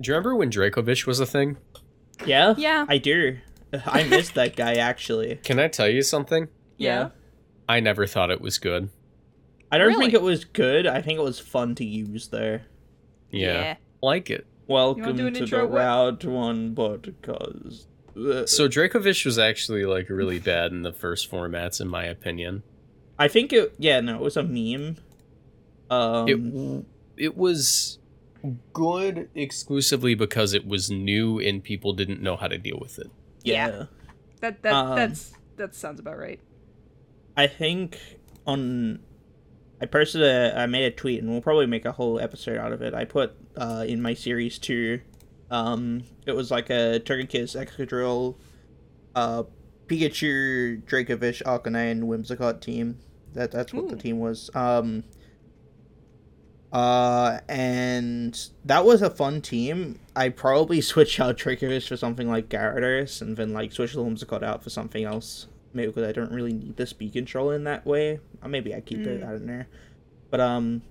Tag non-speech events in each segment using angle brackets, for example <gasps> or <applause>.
Do you remember when Dracovish was a thing? Yeah? Yeah. I do. I missed that guy actually. <laughs> Can I tell you something? Yeah. I never thought it was good. I don't Really? think it was good. I think it was fun to use there. Yeah. Like it. Welcome to the What- Route one podcast. Uh, <laughs> So Dracovish was actually like really bad in the first formats, in my opinion. I think it. Yeah, no, it was a meme. Um, It it was good exclusively because it was new and people didn't know how to deal with it. yeah. That that Um, that's that sounds about right. I think on. I posted a. I made a tweet, and we'll probably make a whole episode out of it. I put uh, in my series two. Um, it was like a Togekiss Excadrill, uh, Pikachu, Dracovish, Arcanine, and Whimsicott team. That that's what the team was. Um. Uh, and that was a fun team. I probably <laughs> switch out Dracovish for something like Gyarados, and then like switch the Whimsicott out for something else maybe because I don't really need the speed control in that way. Or maybe I keep it. Mm. I don't know. But um,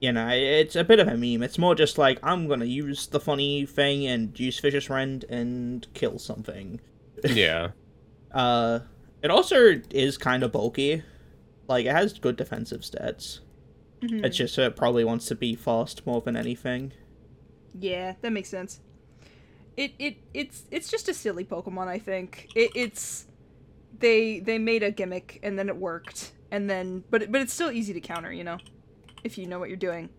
you know, it's a bit of a meme. It's more just like I'm gonna use the funny thing and use Vicious Rend and kill something. <laughs> Yeah. Uh, it also is kind of bulky. Like it has good defensive stats. Mhm. It's just it probably wants to be fast more than anything. Yeah, that makes sense. It it it's it's just a silly Pokemon. I think it, it's they they made a gimmick and then it worked and then but but it's still easy to counter. You know, if you know what you're doing.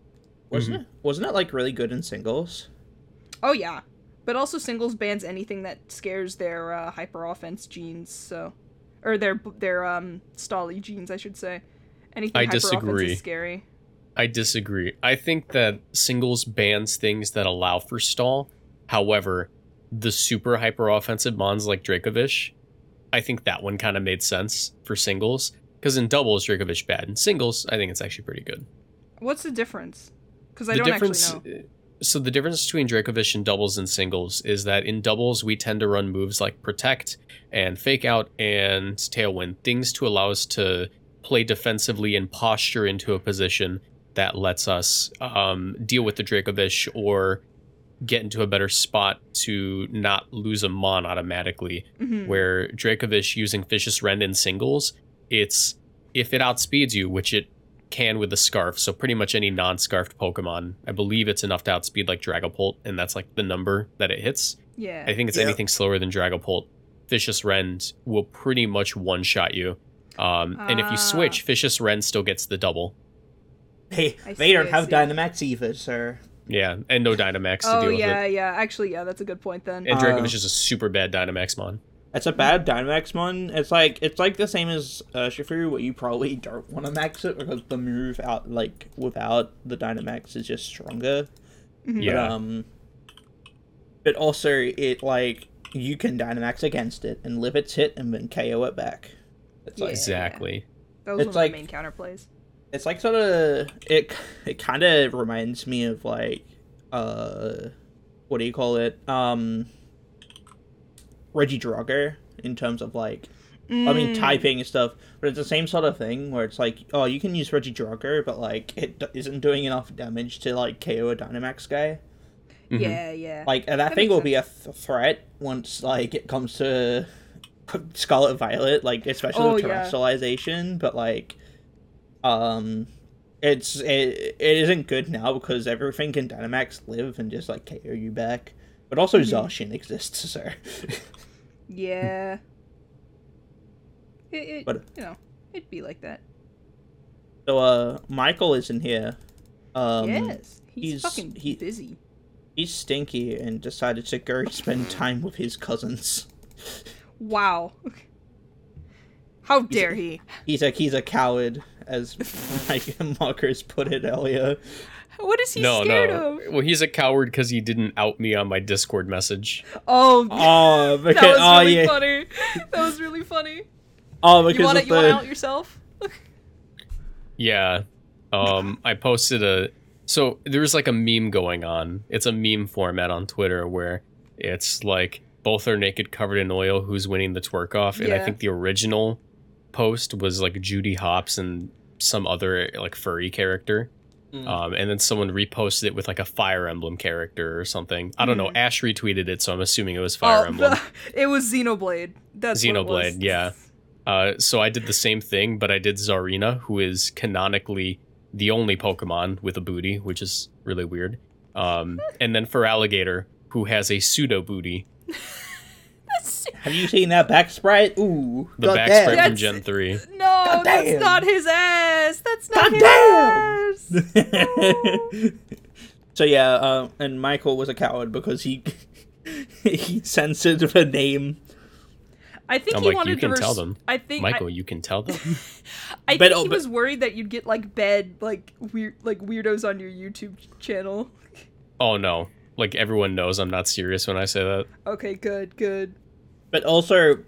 Wasn't it? Wasn't it like really good in singles? Oh yeah, but also singles bans anything that scares their uh, hyper offense genes. So, or their their um stally genes, I should say. Anything I hyper offense disagree. is scary. I disagree. I think that singles bans things that allow for stall. However, the super hyper offensive mons like Dracovish, I think that one kind of made sense for singles. Because in doubles, Dracovish bad. In singles, I think it's actually pretty good. What's the difference? Because I the don't actually know. Uh, so the difference between Dracovish and doubles and singles is that in doubles we tend to run moves like protect and fake out and tailwind, things to allow us to play defensively and posture into a position that lets us um, deal with the Dracovish or get into a better spot to not lose a mon automatically Mhm. where Dracovish using Vicious Rend in singles, it's if it outspeeds you, which it can with the Scarf, so pretty much any non-scarfed Pokemon, I believe it's enough to outspeed like Dragapult, and that's like the number that it hits. yeah. I think it's Yeah. anything slower than Dragapult. Vicious Rend will pretty much one-shot you. Um, and if Ah. you switch, Vicious Rend still gets the double. They I they see, don't I have see. Dynamax either, sir. Yeah, and no Dynamax to oh deal yeah, with it. yeah. Actually, yeah, that's a good point then. And Uh, Dracovish is a super bad Dynamax mon. It's a bad Dynamax mon. It's like it's like the same as uh, Shifu, where you probably don't want to max it because the move out like without the Dynamax is just stronger. Mhm. Yeah. But, um, but also it like you can Dynamax against it and live its hit and then KO it back. It's like Yeah. Exactly. that was it's one like- the main counter plays. It's like sort of it. It kind of reminds me of like uh, what do you call it? Um, Regidrago in terms of like I mean, Mm, typing and stuff, but it's the same sort of thing where it's like, oh, you can use Regidrago, but like it d- isn't doing enough damage to like KO a Dynamax guy. Mhm. Yeah, yeah. Like, and that, That thing makes will be a th- threat once like it comes to Scarlet Violet, like especially Oh, with yeah. But like, um, it's it, it isn't good now because everything can Dynamax live and just like KO you back. But also Mhm. Zacian exists, <laughs> so yeah. It, it But- you know, it'd be like that. so uh, Michael isn't here. Um, yes, he's, he's- fucking he- busy. he's stinky and decided to go <laughs> spend time with his cousins. <laughs> Wow. How dare he? He's a he's a coward, as <laughs> like Marcus put it earlier. What is he no, scared no. of? Well, he's a coward because he didn't out me on my Discord message. Oh, Oh, because that was oh really yeah, funny. That was really funny. oh because You want to you the out yourself? Yeah. Um, I posted a. So there was like a meme going on. It's a meme format on Twitter where it's like both are naked, covered in oil. Who's winning the twerk off? And I think the original post was like Judy Hopps and some other like furry character. Mm. Um, and then someone reposted it with like a Fire Emblem character or something. I don't know. Mhm. Ash retweeted it, so I'm assuming it was Fire Oh, <laughs> Emblem. it was Xenoblade. That's what it was. Xenoblade, yeah. Uh, so I did the same thing, but I did Zarina, who is canonically the only Pokemon with a booty, which is really weird. Um, and then for Alligator, who has a pseudo booty, <laughs> <laughs> Have you seen that back sprite? Ooh, the God back damn. sprite from Gen 3. No, that's damn. not his ass. That's not God his damn. ass. so yeah, uh, and Michael was a coward because he <laughs> he censored the name. I think I'm he like, wanted you to can res- tell them. I think Michael, you can tell them. I, <laughs> I But- think oh, he but- was worried that you'd get like bed like weird like weirdos on your YouTube channel. oh no. Like everyone knows I'm not serious when I say that. Okay, good, good. But also,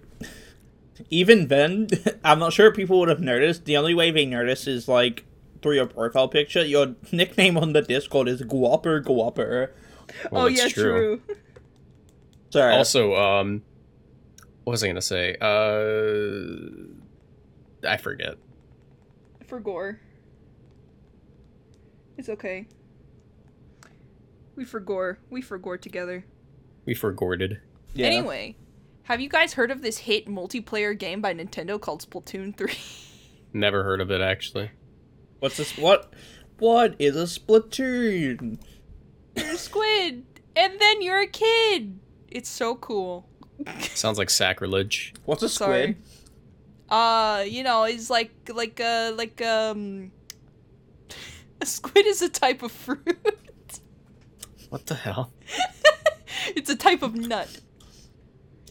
even then, <laughs> I'm not sure people would have noticed. The only way they notice is like through your profile picture. Your <laughs> nickname on the Discord is Guaper Guaper. Well, oh yeah, true. Sorry. Also, um, what was I gonna say? Uh, I forget. For gore. It's okay. We for gore. We for gore together. We forgorded. yeah. Anyway, have you guys heard of this hit multiplayer game by Nintendo called Splatoon 3? Never heard of it actually. what's this? What? What is a Splatoon? you're a squid, and then you're a kid. It's so cool. Sounds like sacrilege. What's a Sorry. squid? Uh, you know, it's like like uh like um a squid is a type of fruit. What the hell? <laughs> it's a type of nut.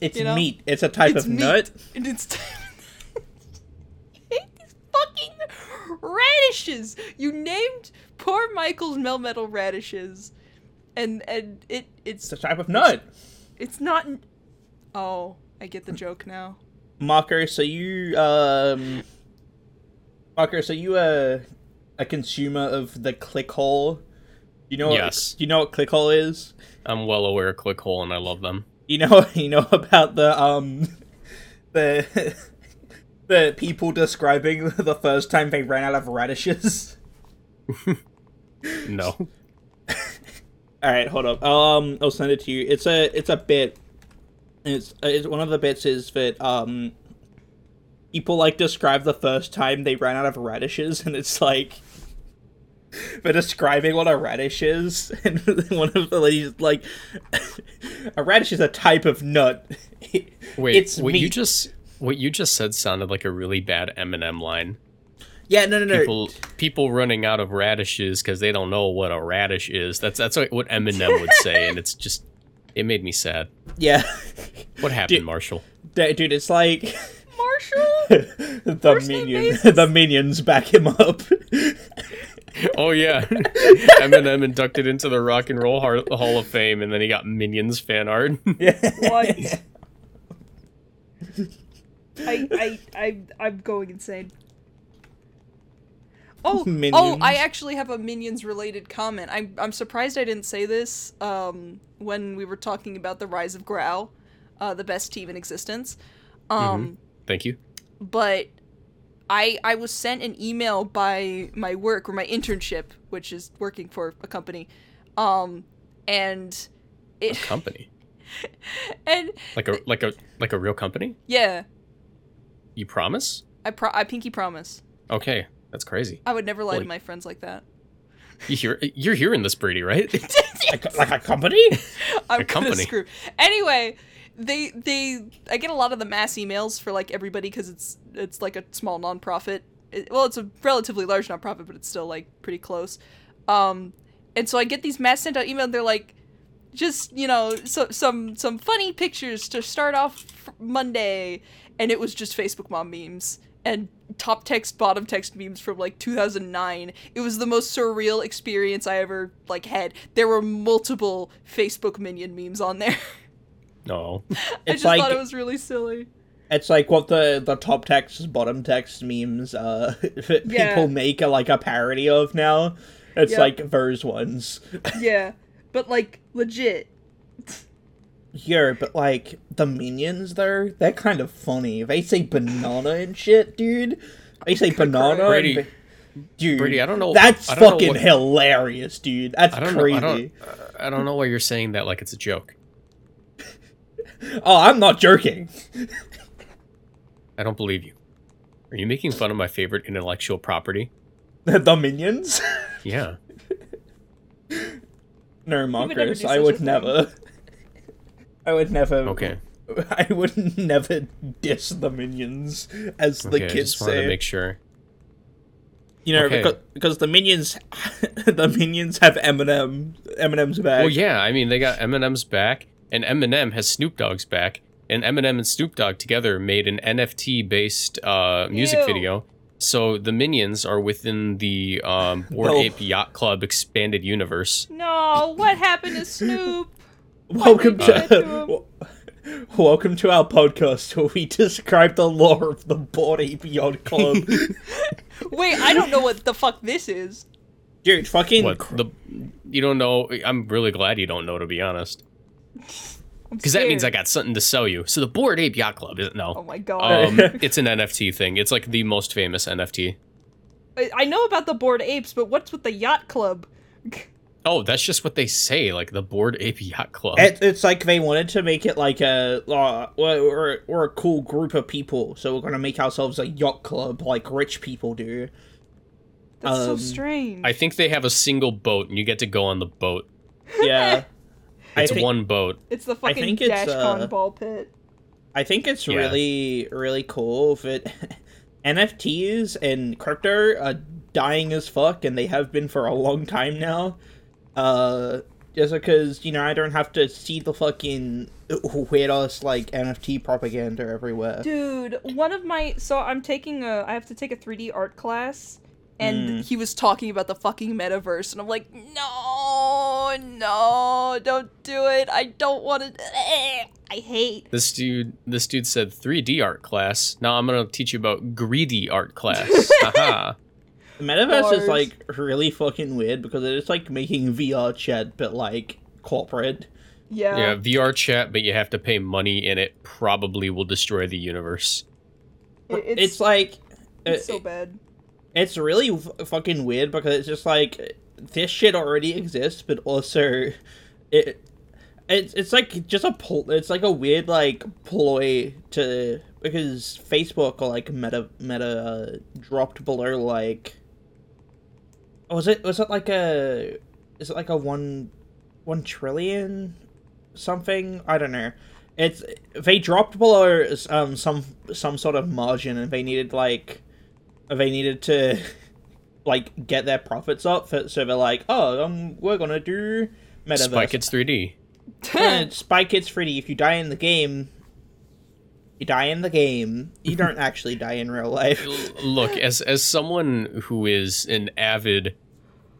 It's You know? meat. It's a type It's of meat. nut. And it's <laughs> You hate These fucking radishes. You named poor Michael's Melmetal radishes. And and it It's it's a type of nut. it's not Oh, I get the joke now. Marco, so you um Marco, so you a a consumer of the clickhole? You know what, Yes. you know what clickhole is? I'm well aware of Clickhole and I love them. You know <laughs> you know about the um <laughs> the <laughs> the people describing the first time they ran out of radishes? No. All right, hold up. Um, I'll send it to you. It's a it's a bit. It's it's one of the bits is that um. People like describe the first time they ran out of radishes, and it's like <laughs> they're describing what a radish is, <laughs> and one of the ladies like <laughs> a radish is a type of nut. Wait, it's what meat. you just what you just said sounded like a really bad Eminem line. yeah, no, no, no. People people running out of radishes because they don't know what a radish is. That's that's what Eminem would say, and it's just it made me sad. Yeah, What happened, Dude. Marshall? dude, it's like Marshall? the First minion, the minions back him up. Oh yeah, <laughs> Eminem inducted into the Rock and Roll Hall of Fame, and then he got Minions fan art. <laughs> What? <laughs> I I I I'm going insane. Oh, oh! I actually have a minions related comment. I'm I'm surprised I didn't say this um, when we were talking about the rise of Growl, uh, the best team in existence. Um, Thank you. but I I was sent an email by my work or my internship, which is working for a company, um, and it Company, <laughs> and like a like a like a real company. yeah, You promise? I pro I pinky promise. Okay, that's crazy. I would never lie Holy- to my friends like that. You hear you're hearing this, Brady, right? <laughs> like, like a company? <laughs> I'm A company. screw. Anyway, they they I get a lot of the mass emails for like everybody because it's it's like a small nonprofit. It, well, it's a relatively large nonprofit, but it's still like pretty close. Um, and so I get these mass sent out email. And they're like, just you know, so, some some funny pictures to start off Monday, and it was just Facebook mom memes and top text bottom text memes from like 2009 it was the most surreal experience i ever like had there were multiple facebook minion memes on there <laughs> no. i just like- thought it was really silly It's like what the the top text, bottom text memes uh that <laughs> Yeah. people make a, like a parody of now. It's Yep. like those ones. yeah but like legit Yeah, but like the minions though, they're kind of funny. They say banana and shit, dude. They say <laughs> banana. Brady, and dude. Brady, I don't know- That's don't know fucking what- hilarious, dude. That's I crazy. know. I don't. I don't know why you're saying that like it's a joke. <laughs> Oh, I'm not joking. I don't believe you. Are you making fun of my favorite intellectual property? <laughs> the minions. Yeah. <laughs> no, never Marcus, I would never. <laughs> I would never. Okay. I would never diss the minions, as the okay. I kids just wanted say. to make sure. You know, Okay. because, because the minions, the minions have Eminem, Eminem's back. Well, yeah. I mean, they got Eminem's back, and Eminem has Snoop Dogg's back, and Eminem and Snoop Dogg together made an NFT-based uh, music Ew. video. So the minions are within the um, <laughs> Board No. Ape Yacht Club expanded universe. No, what happened to Snoop? <laughs> Welcome Why did you do to, <laughs> welcome to our podcast where we describe the lore of the Bored Ape Yacht Club. Wait, I don't know what the fuck this is. Dude, fucking What the? You don't know? I'm really glad you don't know, to be honest, I'm because that means I got something to sell you. So the Bored Ape Yacht Club is no. Oh my god. Um, <laughs> it's an NFT thing. It's like the most famous NFT. I, I know about the bored apes, but what's with the yacht club? <laughs> Oh, that's just what they say, like the Bored Ape Yacht Club. It, it's like they wanted to make it like a uh, we're, we're, we're a cool group of people, so we're gonna make ourselves a yacht club like rich people do. That's so Um, strange. I think they have a single boat, and you get to go on the boat. Yeah, I <laughs> It's think one boat. it's the fucking think it's, DashCon uh, ball pit. I think it's Yeah. really really cool if it <laughs> NFTs and crypto are dying as fuck, and they have been for a long time now. Uh, just because you know I don't have to see the fucking weird ass like NFT propaganda everywhere. Dude, one of my so I'm taking a I have to take a 3D art class and Mm. he was talking about the fucking metaverse and I'm like, "No, no, don't do it. I don't want to I hate." This dude, this dude said 3D art class. Now I'm gonna teach you about greedy art <laughs> class. Haha. The metaverse is like really fucking weird because it's like making VR chat, but like corporate. Yeah. yeah, VR chat, but you have to pay money, and it probably will destroy the universe. It- It's, it's, like it's uh, so bad. it's really f- fucking weird because it's just like this shit already exists, but also it it's it's like just a pl- it's like a weird like ploy to because Facebook or like Meta Meta uh, dropped below like was it was it like a is it like a one one trillion something? I don't know. It's they dropped below um some some sort of margin and they needed like they needed to <laughs> like get their profits up for, so they're like oh um we're gonna do metaverse Spy Kids 3D. <laughs> and Spy Kids 3D, if you die in the game, you die in the game. You don't <laughs> actually die in real life. Look, as as someone who is an avid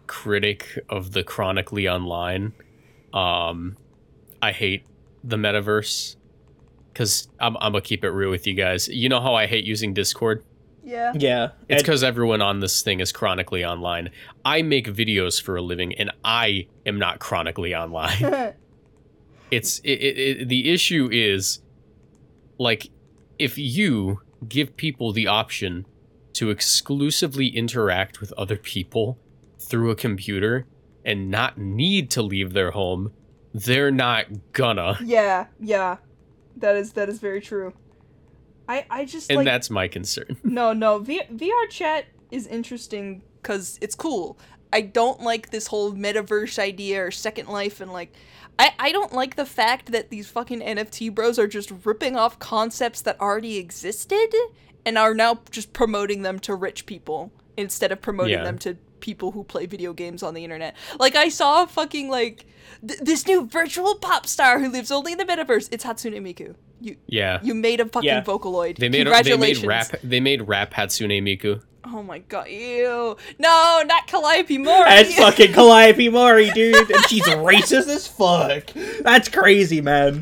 critic of the chronically online, um, I hate the metaverse because I'm I'm gonna keep it real with you guys. You know how I hate using Discord? Yeah. Yeah, It's because everyone on this thing is chronically online. I make videos for a living, and I am not chronically online. <laughs> it's it, it, it, the issue is like if you give people the option to exclusively interact with other people through a computer and not need to leave their home they're not gonna yeah, yeah. That is that is very true. I I just and like that's my concern <laughs> No, no. V- VR chat is interesting because it's cool. I don't like this whole metaverse idea or Second Life and like. I, I don't like the fact that these fucking NFT bros are just ripping off concepts that already existed and are now just promoting them to rich people instead of promoting Yeah. them to people who play video games on the internet. Like I saw fucking like th- this new virtual pop star who lives only in the metaverse. It's Hatsune Miku. You yeah you made a fucking Yeah. Vocaloid. they made they made rap they made rap hatsune miku Oh my god, ew. No, not Calliope Mori. It's <laughs> fucking Calliope Mori, dude, and she's racist as fuck. That's crazy, man.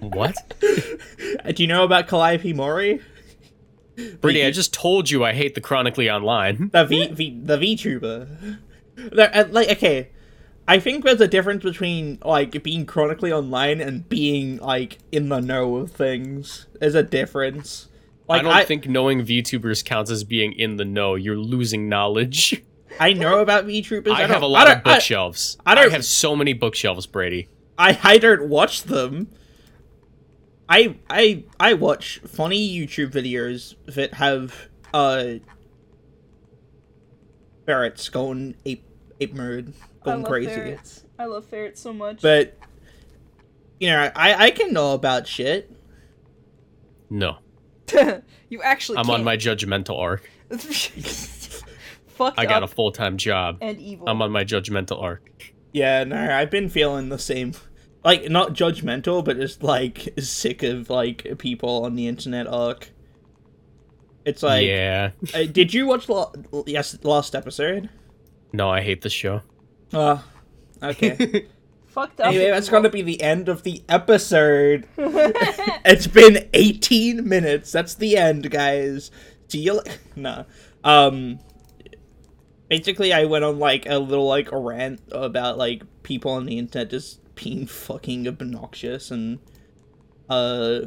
what <laughs> Do you know about Calliope Mori? Brittany, i just told you i hate the chronically online The V, v the VTuber. There- uh, Like, okay, I think there's a difference between like being chronically online and being like in the know of things. There's a difference. Like I don't I, think knowing VTubers counts as being in the know. You're losing knowledge. <laughs> I know about VTubers. I, don't- have a lot of bookshelves. I I, don't- have so many bookshelves, Brady. I I don't watch them. I I I watch funny YouTube videos that have uh ferrets going ape ape mode, I going love crazy. ferrets. I love ferrets so much. But you know, I I can know about shit. No, <laughs> you actually I'm on can't. my judgmental arc. <laughs> Fucked I got a full time job. and evil. I'm on my judgmental arc. Yeah, no, I've been feeling the same. Like not judgmental, but just like sick of like people on the internet arc. It's like, yeah. uh, did you watch la- yes last episode? No, I hate the show. Uh, okay. <laughs> Fucked up. Anyway, that's gonna be the end of the episode. <laughs> it's been 18 minutes. That's the end, guys. See you. like? <laughs> Nah. Um. Basically, I went on like a little like a rant about like people on the internet just being fucking obnoxious and uh.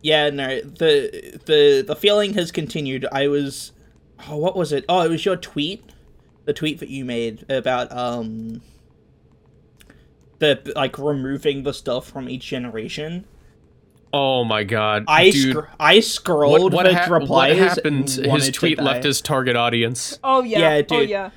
Yeah, no. The the the feeling has continued. I was. Oh, what was it? Oh, it was your tweet. The tweet that you made about um the like removing the stuff from each generation. Oh my god, I dude. scr- I scrolled what, what, the hap- replies. what happened? His tweet left his target audience. Oh yeah. Yeah, Oh dude. yeah.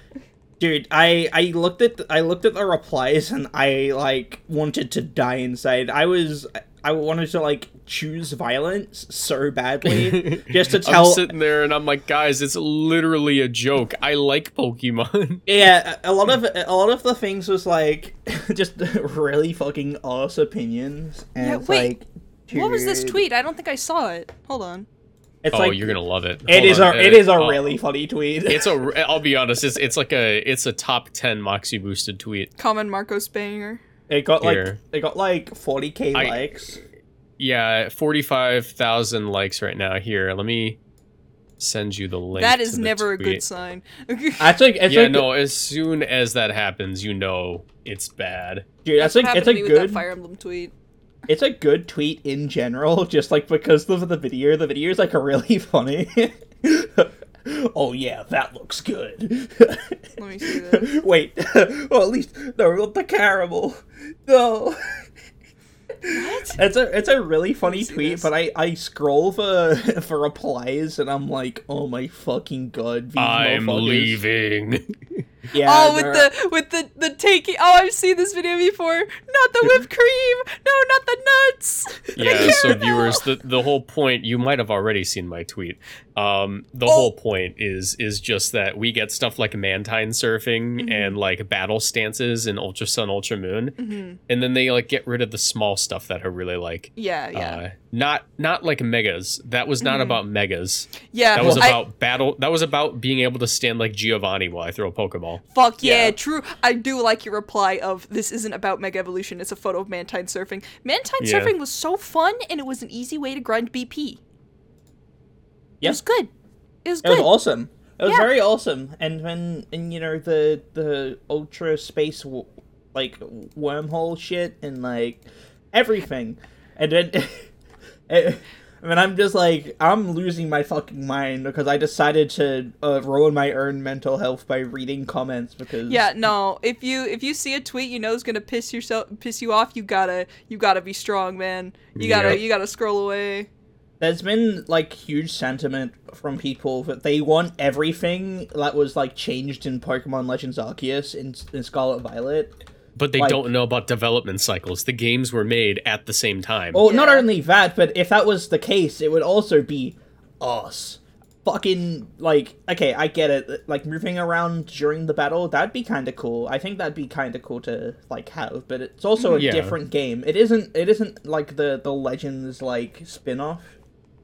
Dude, I I looked at I looked at the replies and I like wanted to die inside. I was I wanted to like choose violence so badly <laughs> just to tell. I'm sitting there and I'm like, guys, it's literally a joke. I like Pokemon. <laughs> Yeah, a a lot of a lot of the things was like <laughs> just really fucking ass opinions. And Yeah, it's wait, like, What was this tweet? I don't think I saw it. Hold on. It's oh, like you're gonna love it. it Hold is on, a it uh, a oh. really funny tweet. It's a. I'll be honest. It's it's like a. It's a top ten Moxie boosted tweet. Common Marcos banger. It got like it got like 40k I- likes. Yeah, forty five thousand likes right now. Here, let me send you the link. That is to is the never a good sign. <laughs> I think. it's yeah, like, no. As soon as that happens, you know it's bad. dude, that's, what like it's a to me good Fire Emblem tweet. it's a good tweet in general, <laughs> just like because of the video. The video is like really <laughs> funny. Oh yeah, that looks good. Let me see this. <laughs> Wait, <laughs> well at least no, the caramel. No. What? It's a it's a really funny tweet, this. but I I scroll for <laughs> for replies and I'm like, oh my fucking god, these I'm leaving. Yeah, oh, with the with the the taking. Oh, I've seen this video before. Not the whipped cream. No, not the nuts. yeah, so viewers, the the whole point you might have already seen my tweet. Um, the Oh. whole point is is just that we get stuff like mantine surfing Mhm. and like battle stances in Ultra Sun, Ultra Moon, Mhm. and then they like get rid of the small stuff that are really like Yeah, yeah, uh, not not like megas. That was not Mhm. about megas. yeah. That was I- about battle. That was about being able to stand like Giovanni while I throw a Pokeball. Fuck yeah, Yeah. true. I do like your reply of this isn't about Mega Evolution, it's a photo of Mantine surfing. Mantine Yeah. surfing was so fun and it was an easy way to grind BP. It Yeah. was good. It was good. It was awesome. It was Yeah. very awesome. And when and you know the the ultra space like wormhole shit and like everything, and then it, I mean I'm just like I'm losing my fucking mind because I decided to uh, ruin my own mental health by reading comments because yeah, no. If you if you see a tweet you know is gonna piss yourself piss you off, you gotta you gotta be strong, man. You gotta Yep. you gotta scroll away. There's been like huge sentiment from people that they want everything that was like changed in Pokemon Legends Arceus in, in Scarlet Violet. But they Like- don't know about development cycles. The games were made at the same time. Well, not only that, but if that was the case, it would also be us. Fucking like okay, I get it. Like moving around during the battle, that'd be kind of cool. I think that'd be kind of cool to like have, but it's also a Yeah. different game. It isn't. It isn't like the the Legends like spin-off.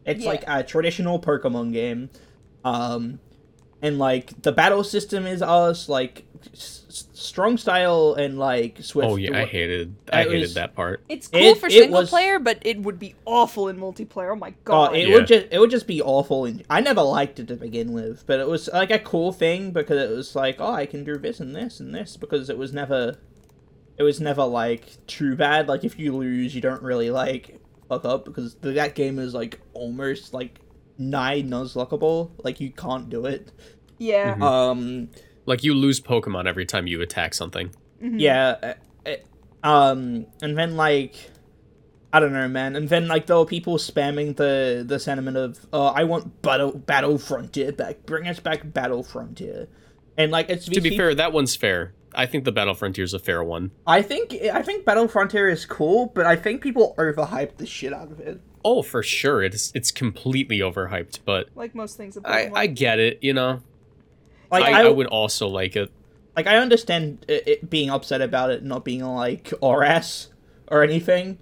It's Yeah. like a traditional Pokemon game, um, and like the battle system is us like s- s- strong style and like swift. oh yeah, I hated. I It hated was- that part. It's cool It- for it single was- player, but it would be awful in multiplayer. Oh my Oh, god. it Yeah. would just it would just be awful. And I never liked it to begin with, but it was like a cool thing because it was like, oh, I can do this and this and this because it was never, it was never like too bad. Like if you lose, you don't really like fuck up because that game is like almost like nigh nuzlockable. Like you can't do it. Yeah. Mhm. Um, Like you lose Pokemon every time you attack something. Mhm. yeah. uh, uh, um, and then like. I don't know, man. And then like there were people spamming the the sentiment of, "Oh, I want battle battle frontier back. Bring us back battle frontier." And like it's To be people- fair, that one's fair. I think the Battle Frontier is a fair one. I think I think Battle Frontier is cool, but I think people overhype the shit out of it. Oh, for sure, it's it's completely overhyped, but Like most things. I I get it. You know, Like I, I, I would also like it. like I understand it, it being upset about it not being like RS or anything,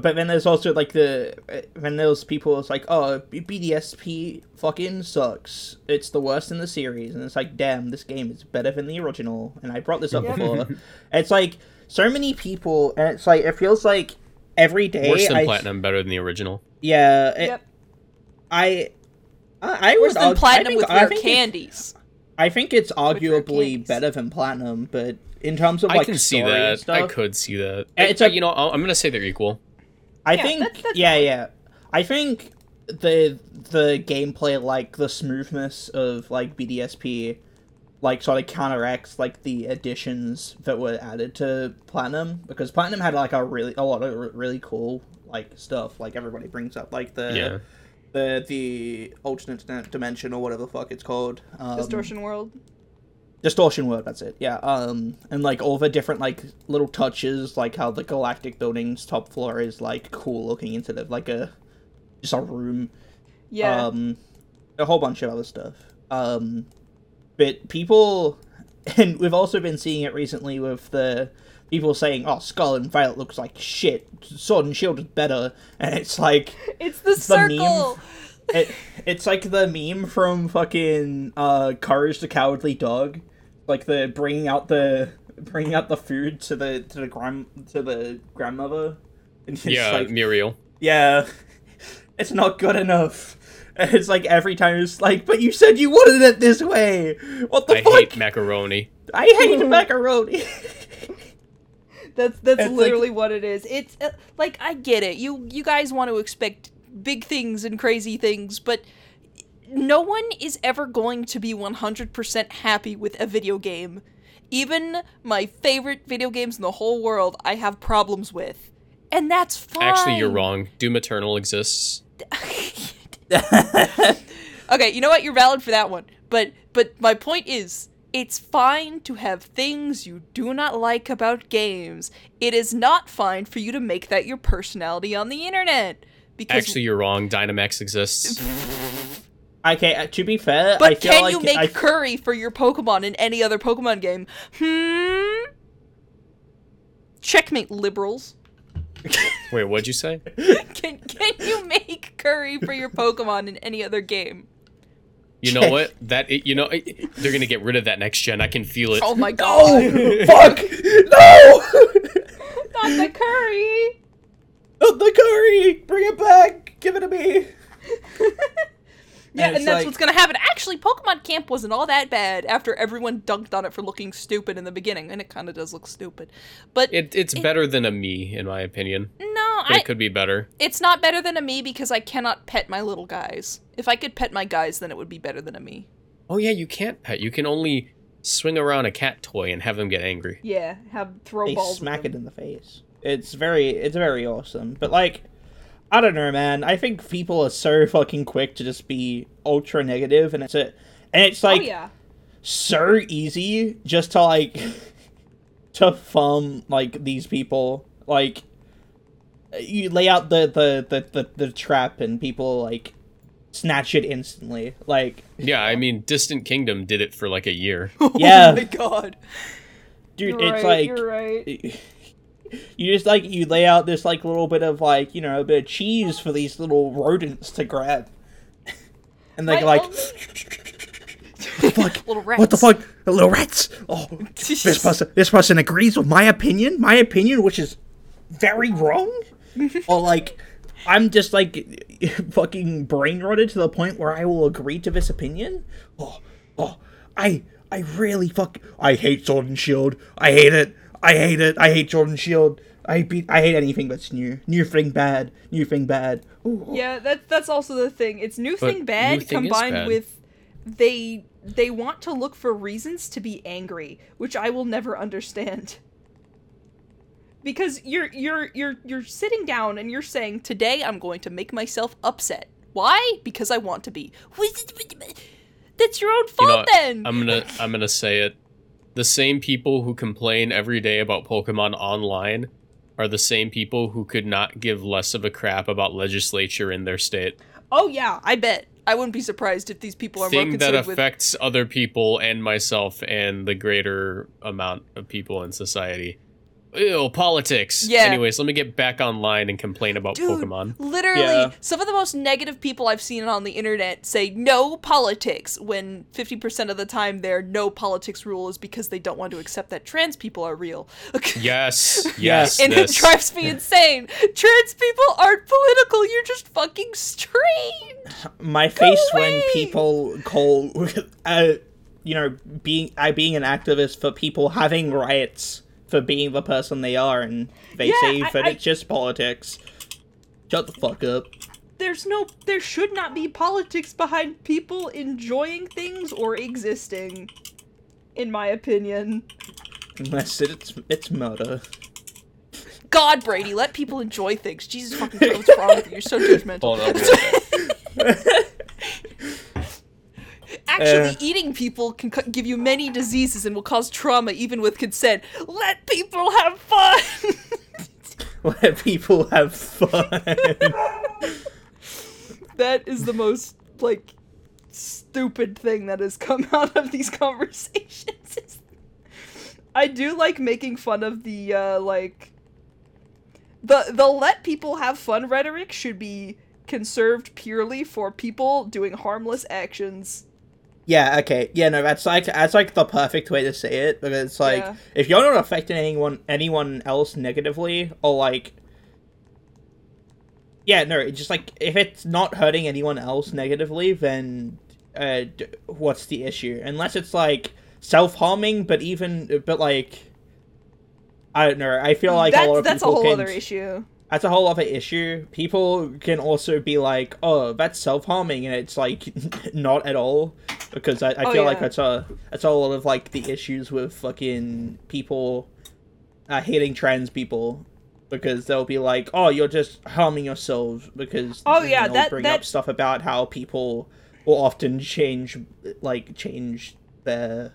but then there's also like the uh, when those people it's like oh B- BDSP fucking sucks. It's the worst in the series, and it's like damn, this game is better than the original. And I brought this up Yeah. before. <laughs> it's like so many people, and it's like it feels like every day. Worse than I, Platinum, better than the original. Yeah, it- Yep. I. I, I Worse would than argue- I platinum think- with I rare candies. I think it's arguably better than platinum, but in terms of like I like can see story and that. I could see that. It's like you know, I'm gonna say they're equal. I Yeah, think that- that's yeah, fine. yeah. I think the the gameplay, like the smoothness of like BDSP, like sort of counteracts like the additions that were added to Platinum because Platinum had like a really a lot of r- really cool like stuff. Like everybody brings up like the Yeah. the the alternate dimension or whatever the fuck it's called. Um, Distortion World. Distortion world that's it yeah um and like all the different like little touches like how the galactic building's top floor is like cool looking instead of like a just a room. Yeah. um a whole bunch of other stuff. Um but people <laughs> and we've also been seeing it recently with the people saying oh skull and violet looks like shit. Sword and shield is better. And it's like <laughs> it's the the meme. Circle. it, it's like the meme from fucking uh courage the cowardly dog like the bringing out the bringing out the food to the to the grand to the grandmother and it's yeah, like Muriel. yeah <laughs> it's not good enough <laughs> and it's like every time it's like but you said you wanted it this way what the I fuck I hate macaroni. i hate <laughs> macaroni That's that's It's like- literally what it is. It's Uh, like I get it. You you guys want to expect big things and crazy things, but no one is ever going to be 100% happy with a video game. Even my favorite video games in the whole world, I have problems with. And that's fine. Actually, you're wrong. Doom Eternal exists. <laughs> Okay, you know what? You're valid for that one. But but my point is, it's fine to have things you do not like about games. It is not fine for you to make that your personality on the internet. Because Actually, you're wrong. Dynamax exists. okay uh, to be fair but I feel can like you make I, curry for your Pokemon in any other Pokemon game? Hmm. Checkmate, liberals. <laughs> Wait, what'd you say? Can can you make curry for your Pokemon in any other game? You know what? That it, you know it, they're gonna get rid of that next gen. I can feel it. Oh my no god! <laughs> fuck no <laughs> not the curry. Not the curry! Bring it back! Give it to me! <laughs> Yeah, it's and that's like- what's gonna happen. Actually, Pokemon Camp wasn't all that bad after everyone dunked on it for looking stupid in the beginning, and it kind of does look stupid. But It, it's better than Amie, in my opinion. no, But I, it could be better. it's not better than Amie because I cannot pet my little guys. If I could pet my guys, then it would be better than Amie. Oh yeah, you can't pet. You can only swing around a cat toy and have them get angry. Yeah, have throw They balls. at smack them. it in the face. It's very, it's very awesome. But like, I don't know, man. I think people are so fucking quick to just be ultra negative, and it's a, and it's oh, like oh yeah. so easy just to like, <laughs> to farm like these people. Like, you lay out the the the the, the trap, and people like snatch it instantly. Like, Yeah, I mean, Distant Kingdom did it for like a year. <laughs> Yeah. Oh my god. dude, You're it's right, like you're right. <laughs> you just like you lay out this like little bit of like you know a bit of cheese for these little rodents to grab. And they're like only- fuck? Little rats. what the fuck? The little rats? Oh this <laughs> person this person agrees with my opinion my opinion which is very wrong? <laughs> Or like i'm just like <laughs> fucking brain rotted to the point where i will agree to this opinion? Oh oh i i really fuck i hate sword and shield. I hate it I hate it. I hate Sword and Shield. I hate I hate anything that's new. New thing bad. New thing bad. Ooh. Yeah, that that's also the thing. It's new But thing bad new thing combined bad. with they they want to look for reasons to be angry, which I will never understand. Because you're you're you're you're sitting down and you're saying Today I'm going to make myself upset. Why? Because I want to be. <laughs> That's your own You fault know, then. I'm gonna I'm gonna say it. The same people who complain every day about Pokemon Online are the same people who could not give less of a crap about legislature in their state. oh yeah, I bet. I wouldn't be surprised if these people are more Thing that concerned with. affects other people and myself and the greater amount of people in society. Ew, politics. Yeah. Anyways, let me get back online and complain about Dude, Pokemon. literally, Yeah. some of the most negative people I've seen on the internet say no politics when 50% of the time their no politics rule is because they don't want to accept that trans people are real. <laughs> <laughs> Yes, yes. and this. it drives me insane. Trans people aren't political, you're just fucking strange. My face when people call, <laughs> uh, you know, being uh, being an activist for people having rights for being the person they are, and they Yeah, say I- that I- it's just politics. Shut the fuck up. there's no there should not be politics behind people enjoying things or existing. In my opinion. Unless it's it's murder. God, Brady, let people enjoy things. Jesus fucking Christ, what's wrong with you? You're so judgmental. Hold on real quick. Actually, Uh. eating people can co- give you many diseases and will cause trauma even with consent. Let people have fun! <laughs> Let people have fun. <laughs> That is the most like stupid thing that has come <laughs> out of these conversations. I do like making fun of the uh like the the let people have fun rhetoric should be conserved purely for people doing harmless actions. Yeah, okay. Yeah, no, that's like that's like the perfect way to say it because it's like Yeah. if you're not affecting anyone anyone else negatively or like yeah, no, it's just like if it's not hurting anyone else negatively, then uh, what's the issue? Unless it's like self harming, but even but like I don't know. I feel like that's a lot of that's a whole can, other issue. That's a whole other issue. People can also be like, "Oh, that's self harming," and it's like <laughs> not at all because I, I Oh, feel like that's a that's a lot of like the issues with fucking people uh, hating trans people because they'll be like, "Oh, you're just harming yourself," because Oh, yeah, they'll that- bring that- up stuff about how people will often change like change their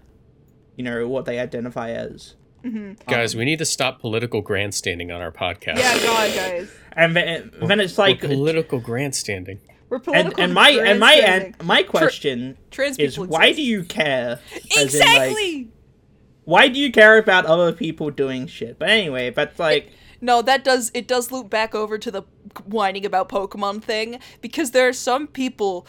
you know what they identify as. Mm-hmm. Guys, we need to stop political grandstanding on our podcast. Yeah, God, guys. And then, then it's We're like political grandstanding. We're and, political. and my and my and my question Trans is people why exist. do you care? As in, like, Exactly! why do you care about other people doing shit? But anyway, but like No, that does it does loop back over to the whining about Pokemon thing because there are some people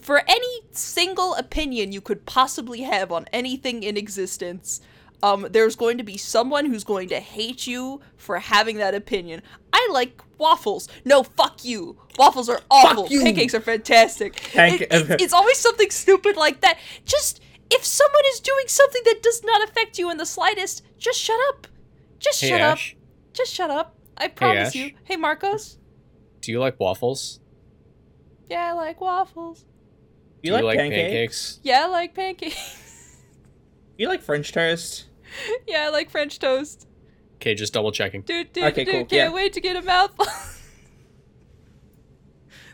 for any single opinion you could possibly have on anything in existence, um, there's going to be someone who's going to hate you for having that opinion. I like waffles. No, fuck you. Waffles are awful. you. Pancakes are fantastic. Panca- It- it's, it's always something stupid like that. Just if someone is doing something that does not affect you in the slightest, just shut up. Just Hey shut up. Just shut up. I promise Ash. you. Hey, Marcos. do you like waffles? Yeah, I like waffles. you, do like, like pancakes? pancakes? Yeah, I like pancakes. <laughs> You like French toast? <laughs> yeah, I like French toast. Okay, just double checking. Dude, dude, Okay, dude, cool, can't yeah. wait to get a mouthful. <laughs>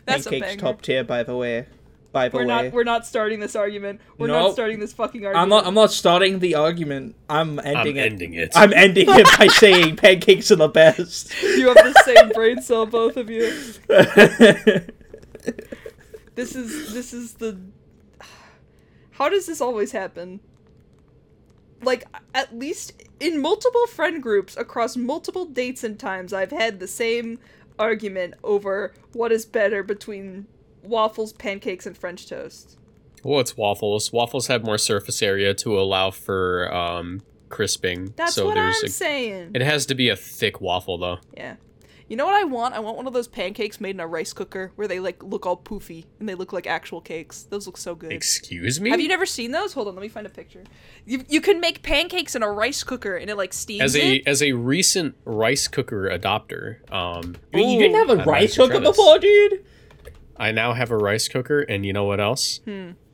That's a pancakes banger. top tier, by the way. By the We're way, not. We're not starting this argument. We're Nope. not starting this fucking argument. I'm not. I'm not starting the argument. I'm ending I'm it. ending it. I'm ending it by <laughs> saying pancakes are the best. You have the same brain cell, both of you. This is. This is the. How does this always happen? Like, at least in multiple friend groups across multiple dates and times, I've had the same argument over what is better between waffles, pancakes, and French toast. Well, it's waffles. Waffles have more surface area to allow for um, crisping. That's so what there's I'm a, saying. It has to be a thick waffle though. Yeah. You know what I want? I want one of those pancakes made in a rice cooker where they like look all poofy and they look like actual cakes. Those look so good. Excuse me. Have you never seen those? Hold on, let me find a picture. You, you can make pancakes in a rice cooker and it like steams as a it. as a recent rice cooker adopter, um, I mean, you didn't have a I'd rice cooker before, dude? I now have a rice cooker, and you know what else?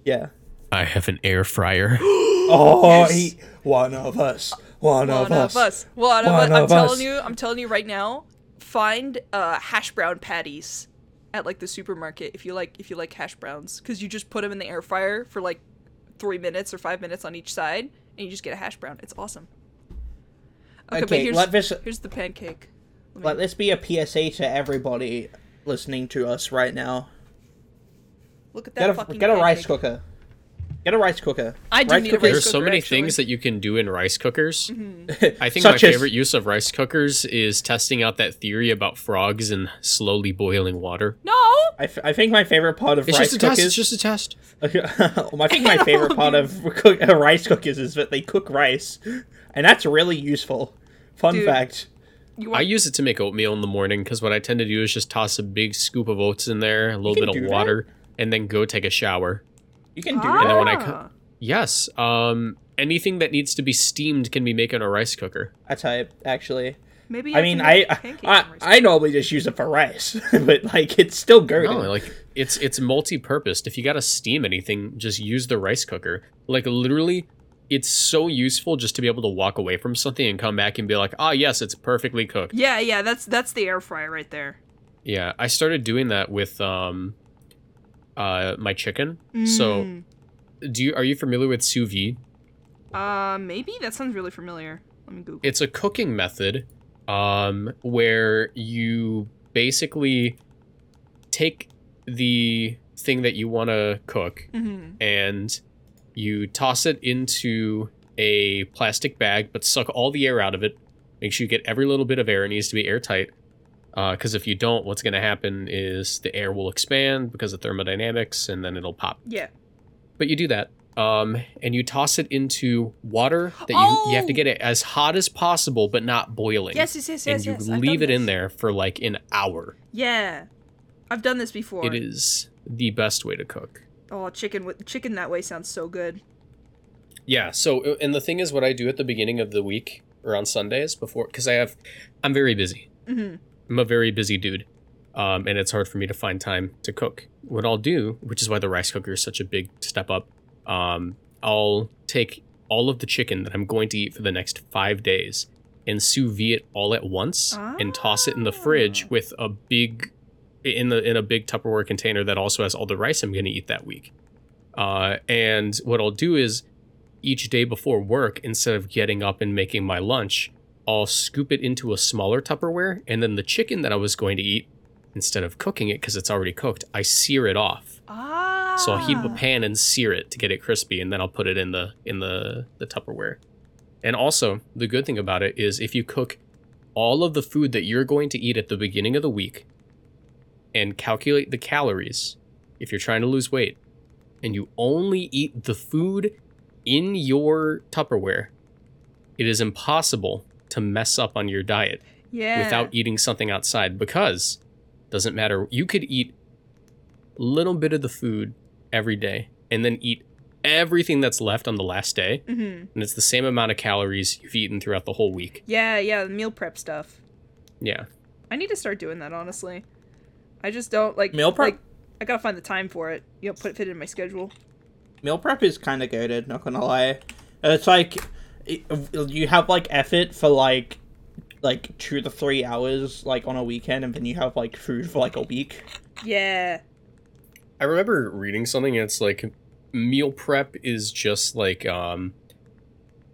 Yeah. I have an air fryer. <gasps> Oh, he, one of us. One, One of us. One of us. One One I'm telling you, I'm telling you right now. Find uh, hash brown patties at like the supermarket if you like if you like hash browns because you just put them in the air fryer for like three minutes or five minutes on each side and you just get a hash brown. It's awesome. Okay, but Okay, here's let this here's the pancake. Let me- let this be a PSA to everybody listening to us right now. look at that Get a get a rice cooker. Get a rice cooker. I do rice need a cookers- rice There's so many actually. things that you can do in rice cookers. Mm-hmm. I think <laughs> my Such as- favorite use of rice cookers is testing out that theory about frogs and slowly boiling water. No. I, f- I think my favorite part of It's rice just a test. cookers. It's just a test. <laughs> <laughs> I think my favorite part of cook- uh, rice cookers is that they cook rice, and that's really useful. Fun Dude. fact. You I use it to make oatmeal in the morning because what I tend to do is just toss a big scoop of oats in there, a little bit do of that? water, and then go take a shower. You can do Ah. And then that. when I co- Yes. Um. Anything that needs to be steamed can be made in a rice cooker. That's type actually. Maybe I I mean, I I, I, I normally just use it for rice, <laughs> but like it's still good. No, like it's it's multi-purposed. If you gotta steam anything, just use the rice cooker. Like literally, it's so useful just to be able to walk away from something and come back and be like, ah, yes, it's perfectly cooked. Yeah, yeah, that's that's the air fryer right there. Yeah, I started doing that with um, uh, my chicken. So, Mm. do you are you familiar with sous vide? Uh, maybe that sounds really familiar. Let me Google. It's a cooking method, um, where you basically take the thing that you want to cook hmm and you toss it into a plastic bag, but suck all the air out of it. Make sure you get every little bit of air. It needs to be airtight. Because if you don't, what's going to happen is the air will expand because of thermodynamics and then it'll pop. Yeah. But you do that. Um, and you toss it into water that you, you have to Oh! get it as hot as possible, but not boiling. Yes, yes, yes, and yes, you yes. Leave it in there for like an hour. Yeah, I've done this before. It is the best way to cook. Oh, chicken with chicken that way sounds so good. Yeah. So, uh, and the thing is, what I do at the beginning of the week or on Sundays before, because I have, I'm very busy. hmm I'm a very busy dude, um, and it's hard for me to find time to cook. What I'll do, which is why the rice cooker is such a big step up, um, I'll take all of the chicken that I'm going to eat for the next five days and sous vide it all at once and toss it in the fridge Ah. with a big in the in a big Tupperware container that also has all the rice I'm going to eat that week. Uh, and what I'll do is each day before work, instead of getting up and making my lunch, I'll scoop it into a smaller Tupperware, and then the chicken that I was going to eat, instead of cooking it because it's already cooked, I sear it off. Ah. So I'll heat up a pan and sear it to get it crispy, and then I'll put it in the in the the Tupperware. And also, the good thing about it is if you cook all of the food that you're going to eat at the beginning of the week and calculate the calories if you're trying to lose weight and you only eat the food in your Tupperware, it is impossible to mess up on your diet yeah. without eating something outside because doesn't matter you could eat a little bit of the food every day and then eat everything that's left on the last day hmm and it's the same amount of calories you've eaten throughout the whole week Yeah, yeah, the meal prep stuff. yeah I need to start doing that honestly. I just don't like Meal prep? Like, I gotta find the time for it. You know, put fit it in my schedule. Meal prep is kind of goaded. Not gonna lie. It's like it, you have like effort for like like two to three hours like on a weekend, and then you have like food for like a week. Yeah. i remember reading something and it's like meal prep is just like um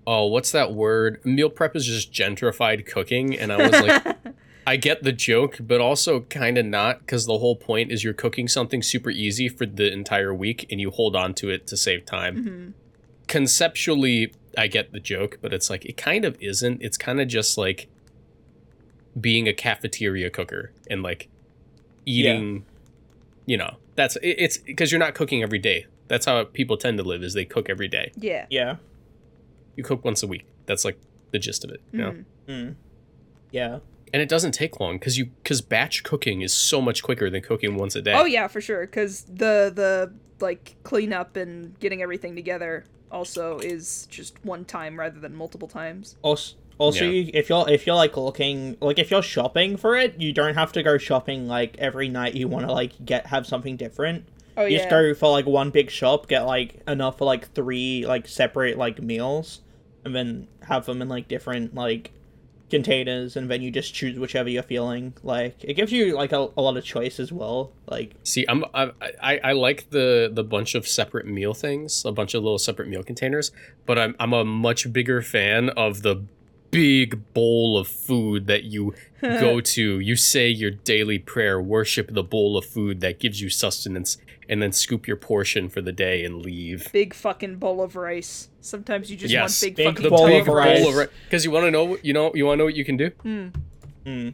oh what's that word meal prep is just gentrified cooking and i was like <laughs> I get the joke, but also kind of not because the whole point is you're cooking something super easy for the entire week and you hold on to it to save time. hmm Conceptually, I get the joke, but it's like it kind of isn't. It's kind of just like being a cafeteria cooker and like eating, you know, that's it, it's because you're not cooking every day. That's how people tend to live is they cook every day. Yeah. Yeah. You cook once a week. That's like the gist of it, you know. Mhm. Mm. Yeah. and it doesn't take long because you because batch cooking is so much quicker than cooking once a day. Oh yeah, for sure. Because the the like cleanup and getting everything together also is just one time rather than multiple times. Also, also Yeah. you, if you're if you're like looking like if you're shopping for it, you don't have to go shopping like every night. You want to like get have something different. Oh you yeah. just go for like one big shop, get like enough for like three like separate like meals, and then have them in like different like containers, and then you just choose whichever you're feeling. Like it gives you like a, a lot of choice as well. Like See, I'm I, I I like the the bunch of separate meal things, a bunch of little separate meal containers, but I'm I'm a much bigger fan of the big bowl of food that you <laughs> go to. You say your daily prayer, worship the bowl of food that gives you sustenance, and then scoop your portion for the day and leave. big fucking bowl of rice. Sometimes you just Yes, want big, big fucking bowl bowl big of rice. bowl of because you want to know what- you know you want to know what you can do. Hmm. mm,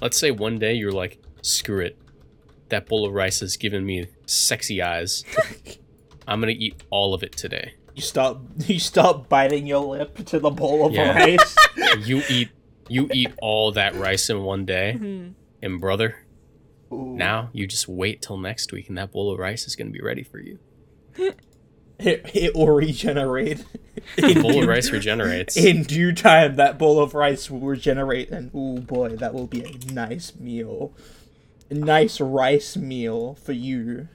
Let's say one day you're like, screw it, that bowl of rice has given me sexy eyes. <laughs> I'm gonna eat all of it today. You start <laughs> you start biting your lip to the bowl of Yeah. rice. <laughs> you eat you eat all that rice in one day Mhm. and brother Ooh. now you just wait till next week and that bowl of rice is going to be ready for you <laughs> it, it will regenerate. the In bowl of rice regenerates In due time, that bowl of rice will regenerate, and oh boy, that will be a nice meal. A nice rice meal for you.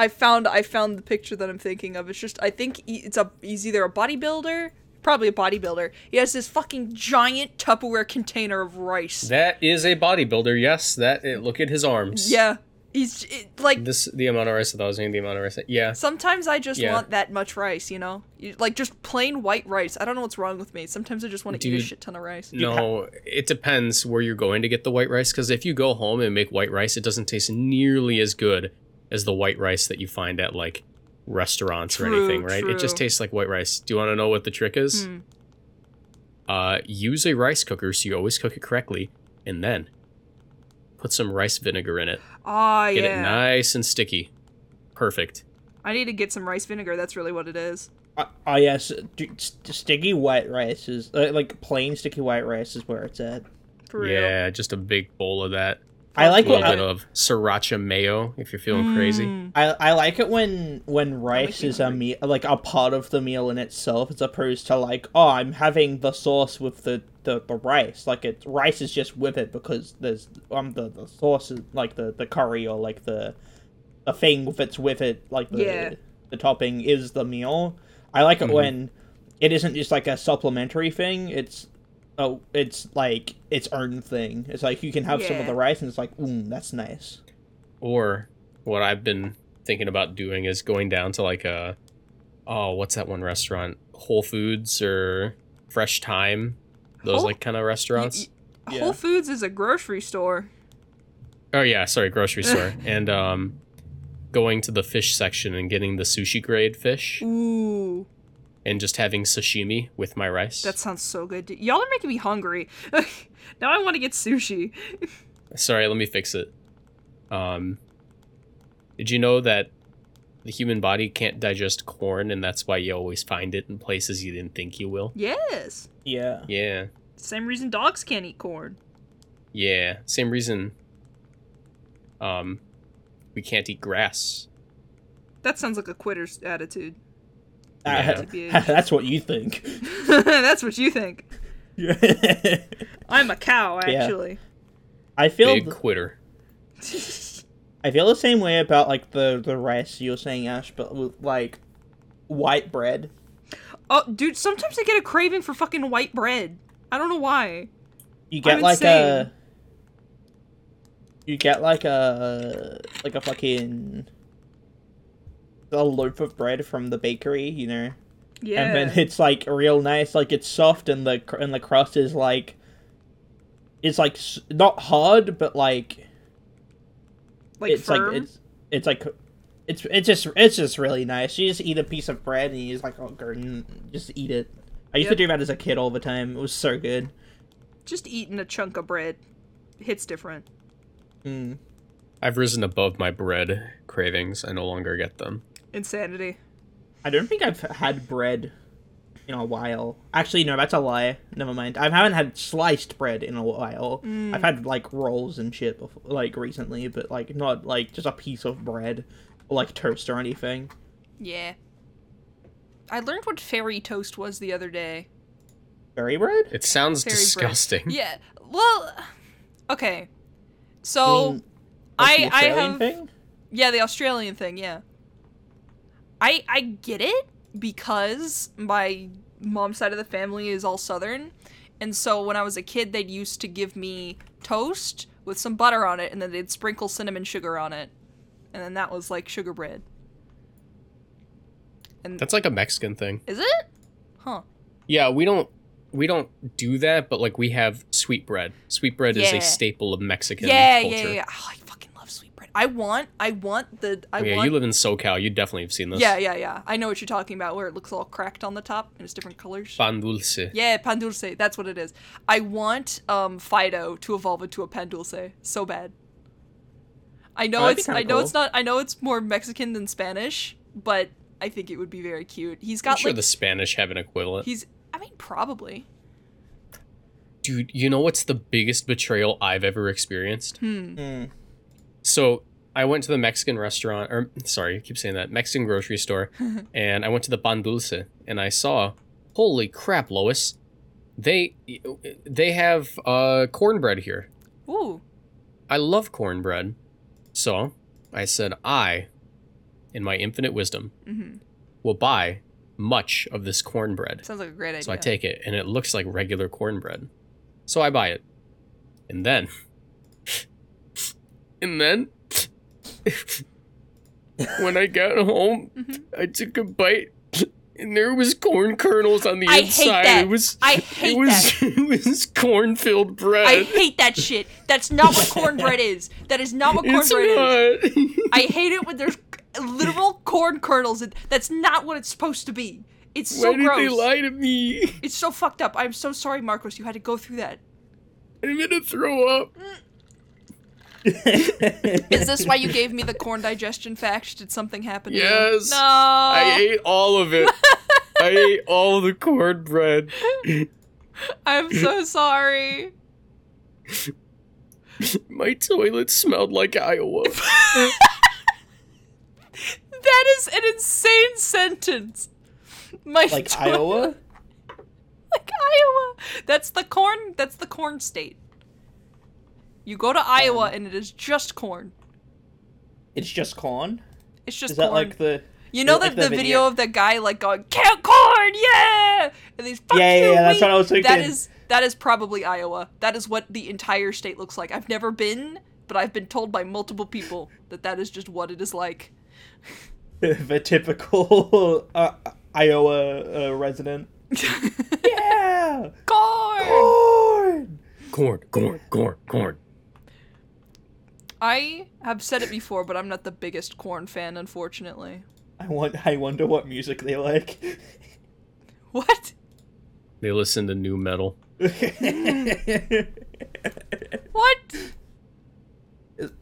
I found I found the picture that I'm thinking of. It's just I think he- it's a he's either a bodybuilder, probably a bodybuilder. He has this fucking giant Tupperware container of rice. that is a bodybuilder yes that it, look at his arms yeah, he's it, like this the amount of rice that I was eating the amount of rice that, yeah sometimes I just Yeah. want that much rice. You know, You- like just plain white rice. I don't know what's wrong with me. Sometimes I just want to eat a shit ton of rice. no it depends where you're going to get the white rice because if you go home and make white rice it doesn't taste nearly as good as the white rice that you find at like restaurants or anything right it just tastes like white rice do you want to know what the trick is Hmm. uh, use a rice cooker so you always cook it correctly, and then put some rice vinegar in it. Ah, Get yeah. it nice and sticky. Perfect. I need to get some rice vinegar. That's really what it is. Ah, uh, yes, d- st- sticky white rice is uh, like plain sticky white rice is where it's at. For real. Yeah, just a big bowl of that. I like A little what bit I, of sriracha mayo if you're feeling crazy. Mm. I, I like it when when rice is a meal like a part of the meal in itself as opposed to like oh I'm having the sauce with the the, the rice like it rice is just with it because there's um the, the sauce is like the the curry or like the the thing that's with it like the Yeah. the topping is the meal. I like it Mhm. when it isn't just like a supplementary thing. It's oh it's like its own thing. It's like you can have some of the rice and it's like mm that's nice. Or what I've been thinking about doing is going down to like a oh, what's that one restaurant? Whole Foods or Fresh Thyme. Those Whole- like kind of restaurants. Y- Yeah. Whole Foods is a grocery store. Oh yeah, sorry, grocery store. <laughs> and um going to the fish section and getting the sushi grade fish Ooh, and just having sashimi with my rice. that sounds so good. Y'all are making me hungry. <laughs> now I want to get sushi. <laughs> Sorry, let me fix it. Um, did you know that the human body can't digest corn, and that's why you always find it in places you didn't think you will? Yes. Yeah. Yeah, Same reason dogs can't eat corn. yeah. Same reason. Um, we can't eat grass. That sounds like a quitter's attitude. Yeah. Uh, <laughs> that's what you think. <laughs> That's what you think. I <laughs> I'm a cow, actually. Yeah. I feel Big th- quitter. I feel the same way about like the the rice you were saying, Ash, but with like white bread. oh, dude, sometimes I get a craving for fucking white bread. I don't know why. You get I'm like insane. a you get like a like a fucking a loaf of bread from the bakery, you know, Yeah. and then it's like real nice, like it's soft and the cr- and the crust is like it's like s- not hard, but like like it's firm. like it's it's like it's it's just it's just really nice. You just eat a piece of bread and you just like oh garden just eat it. I used Yep. to do that as a kid all the time. It was so good. Just eating a chunk of bread hits different. Mm. I've risen above my bread cravings. I no longer get them. Insanity. I don't think I've had bread in a while. Actually, no, that's a lie. Never mind. I haven't had sliced bread in a while. Hmm. I've had like rolls and shit before, like recently, but like not like just a piece of bread or like toast or anything. Yeah. I learned what fairy toast was the other day. Berry bread? It sounds Fairy bread. disgusting. Yeah. Well, okay. You So mean, I I Australian have thing? yeah the Australian thing yeah. I I get it because my mom's side of the family is all southern, and so when I was a kid they'd used to give me toast with some butter on it, and then they'd sprinkle cinnamon sugar on it, and then that was like sugar bread. And That's like a Mexican thing. is it? Huh. Yeah, we don't we don't do that, but like we have sweet bread. Sweet bread is a staple of Mexican yeah, culture. yeah, yeah, yeah. Oh, I fucking love sweet bread. I want, I want the, I Oh, yeah, want. you live in SoCal. You definitely have seen this. yeah, yeah, yeah. I know what you're talking about, where it looks all cracked on the top and it's different colors. Pan dulce. yeah, pan dulce. That's what it is. I want um Fidough to evolve into a pan dulce so bad. I know Oh, it's, I know it's not, I know it's more Mexican than Spanish, but I think it would be very cute. He's I'm got sure like, the Spanish have an equivalent. he's, I mean, probably. Dude, you know what's the biggest betrayal I've ever experienced? Hmm. Mm. So I went to the Mexican restaurant, or sorry, I keep saying that Mexican grocery store, <laughs> and I went to the Pan Dulce, and I saw, holy crap, Lois, they they have uh, cornbread here. Ooh. I love cornbread, so I said I, in my infinite wisdom, hmm will buy much of this cornbread. Sounds like a great idea. So I take it, and it looks like regular cornbread. So I buy it. And then. And then. when I got home, Mhm. I took a bite, and there was corn kernels on the I hate inside. that. It was. I hate <laughs> it was, It was corn filled bread. I hate that shit. That's not what cornbread is. That is not what cornbread is. <laughs> I hate it when there's literal corn kernels. That's not what it's supposed to be. It's so Why did gross. they lie to me? It's so fucked up. I'm so sorry, Marcos. You had to go through that. I'm gonna throw up. <laughs> Is this why you gave me the corn digestion fact? Did something happen? to you? Yes. No. I ate all of it. I ate all the cornbread. I'm so sorry. My toilet smelled like Iowa. That is an insane sentence. My like to- Iowa? <laughs> like Iowa. That's the corn. That's the corn state. You go to Iowa and it is just corn. It's just corn? It's just Is that like the you know is that the, like the the video video- of the guy like going "Count corn, yeah!" and he's fuck Yeah, yeah, you, yeah, that's what I was thinking. is that is probably Iowa. That is what the entire state looks like. I've never been, but I've been told by multiple people <laughs> that that is just what it is like. <laughs> the typical <laughs> uh, Iowa uh, resident? Yeah! corn. Corn! Corn, corn, corn, corn. I have said it before, but I'm not the biggest corn fan, unfortunately. I want. I wonder what music they like. <laughs> What? They listen to nu metal. <laughs> What?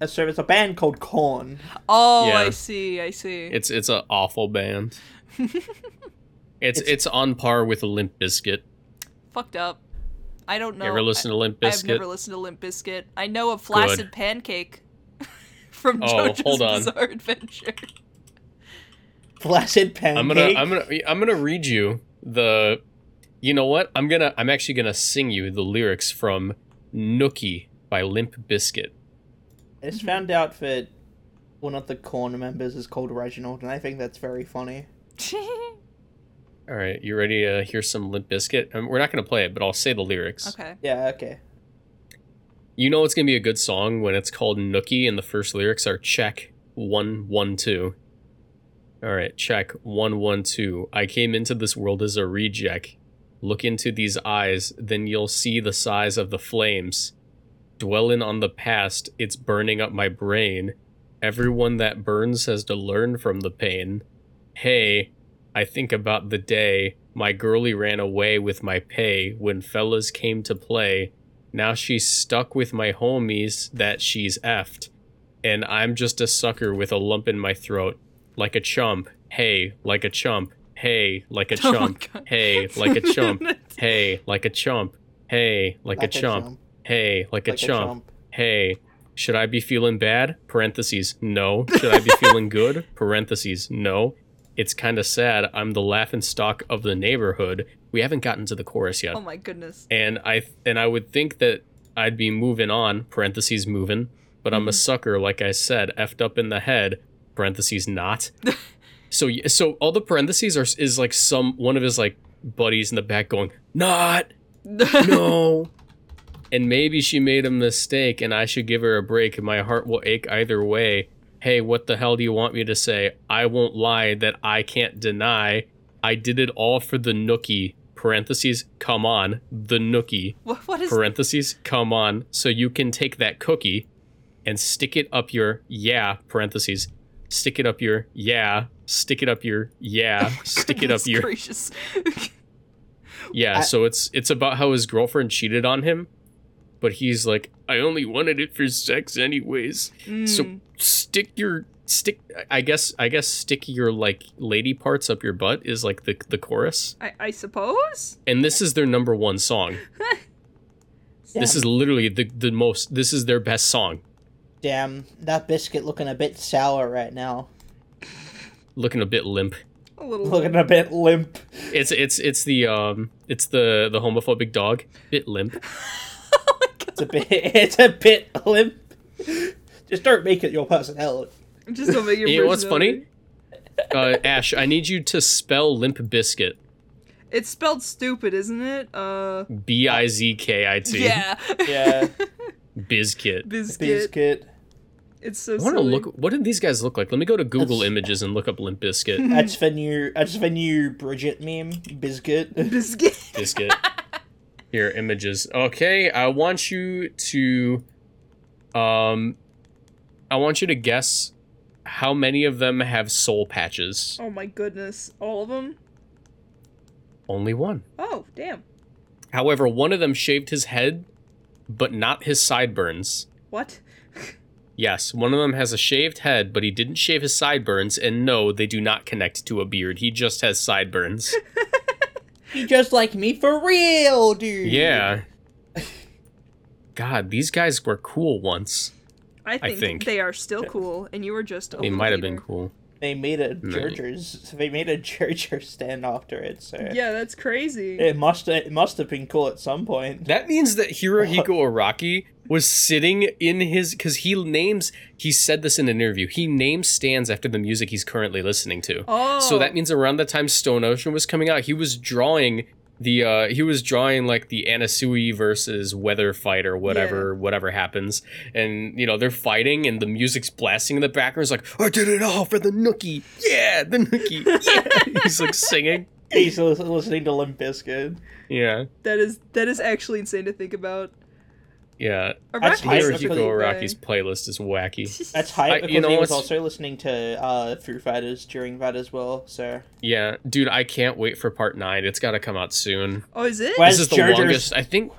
Uh, so it's a band called Korn. Oh, Yeah. I see. I see. It's it's an awful band. <laughs> It's it's on par with Limp Bizkit. Fucked up. I don't know. You ever listen to Limp I, I've never listened to Limp Bizkit. I know a flaccid pancake from Oh, JoJo's hold on. Bizarre Adventure. Flaccid pancake. I'm gonna I'm gonna I'm gonna read you the. You know what? I'm gonna I'm actually gonna sing you the lyrics from Nookie by Limp Bizkit. I just found out that one of the Korn members is called Reginald, and I think that's very funny. <laughs> All right, you ready to hear some Limp Bizkit? Um, we're not gonna play it, but I'll say the lyrics. okay. Yeah. Okay. You know it's gonna be a good song when it's called Nookie and the first lyrics are check one one two. All right, check one one two. I came into this world as a reject. Look into these eyes, then you'll see the size of the flames. Dwelling on the past, it's burning up my brain. Everyone that burns has to learn from the pain. Hey, I think about the day my girlie ran away with my pay when fellas came to play. Now she's stuck with my homies that she's effed. And I'm just a sucker with a lump in my throat. Like a chump. Hey, like a chump. Hey, like a <laughs> Oh my chump. Hey, like a <laughs> chump. Hey, like a chump. Hey, like, a chump. Hey, like, a, Like chump. Hey, should I be feeling bad? Parentheses, no. Should I be feeling good? <laughs> Parentheses, no. It's kind of sad. I'm the laughing stock of the neighborhood. We haven't gotten to the chorus yet. Oh my goodness. and I and I would think that I'd be moving on parentheses moving, but I'm a mm-hmm. sucker like I said, effed up in the head parentheses not. <laughs> so so all the parentheses are is like some one of his like buddies in the back going not <laughs> no. and maybe she made a mistake and I should give her a break and my heart will ache either way. Hey, what the hell do you want me to say? I won't lie that I can't deny. I did it all for the nookie. Parentheses, come on, the nookie. What, what is Parentheses, come on, so you can take that cookie and stick it up your yeah. Parentheses, stick it up your yeah. Stick it up your yeah. <laughs> Stick it up your gracious. yeah, I- so it's it's about how his girlfriend cheated on him, but he's like, I only wanted it for sex anyways. So Mm. stick your stick I guess I guess stick your like lady parts up your butt is like the the chorus. I, I suppose. And this is their number one song. <laughs> This is literally the the most this is their best song. Damn, that biscuit looking a bit sour right now. Looking a bit limp. A little. Looking a bit limp. It's it's it's the um it's the the homophobic dog. Bit limp. <laughs> It's a bit. <laughs> It's a bit limp. Just don't make it your personality. Just don't make your. You know what's funny? Uh Ash, I need you to spell limp biscuit. It's spelled stupid, isn't it? Uh, B I Z K I T. yeah. Yeah, <laughs> Bizkit. biscuit. biscuit. It's so. I want to silly. look. What did these guys look like? Let me go to Google That's- Images and look up Limp Biscuit. That's the new. That's the new Bridget meme. Biscuit. Biscuit. Biscuit. <laughs> Here, images. Okay, I want you to, um, I want you to guess how many of them have soul patches. Oh my goodness, all of them. Only one. Oh damn. However, one of them shaved his head, but not his sideburns. What? Yes, one of them has a shaved head, but he didn't shave his sideburns, and no, they do not connect to a beard. He just has sideburns. <laughs> You just like me for real, dude. Yeah. God, these guys were cool once. I think, think. they are still cool, and you were just. They might have been cool. They made a No. Jergers. They made a Jerger stand after it. So Yeah, that's crazy. it must. It must have been cool at some point. That means that Hirohiko Araki was sitting in his because he names he said this in an interview. He names stands after the music he's currently listening to. oh. So that means around the time Stone Ocean was coming out, he was drawing the uh he was drawing like the Anasui versus Weather Fight or whatever whatever happens. And you know, they're fighting and the music's blasting in the background. It's like, I did it all for the Nookie. Yeah, the Nookie. <laughs> Yeah. He's like singing. He's listening to Limp Bizkit. Yeah. that is that is actually insane to think about. Yeah. That's Araki hype is Hirohiko because- a Araki's playlist is wacky. <laughs> That's hype I- because you know he was also listening to uh, Foo Fighters during that as well. So Yeah, dude, I can't wait for part nine. It's got to come out soon. Oh, is it? Where's this is the Jar Jar's- longest. I think.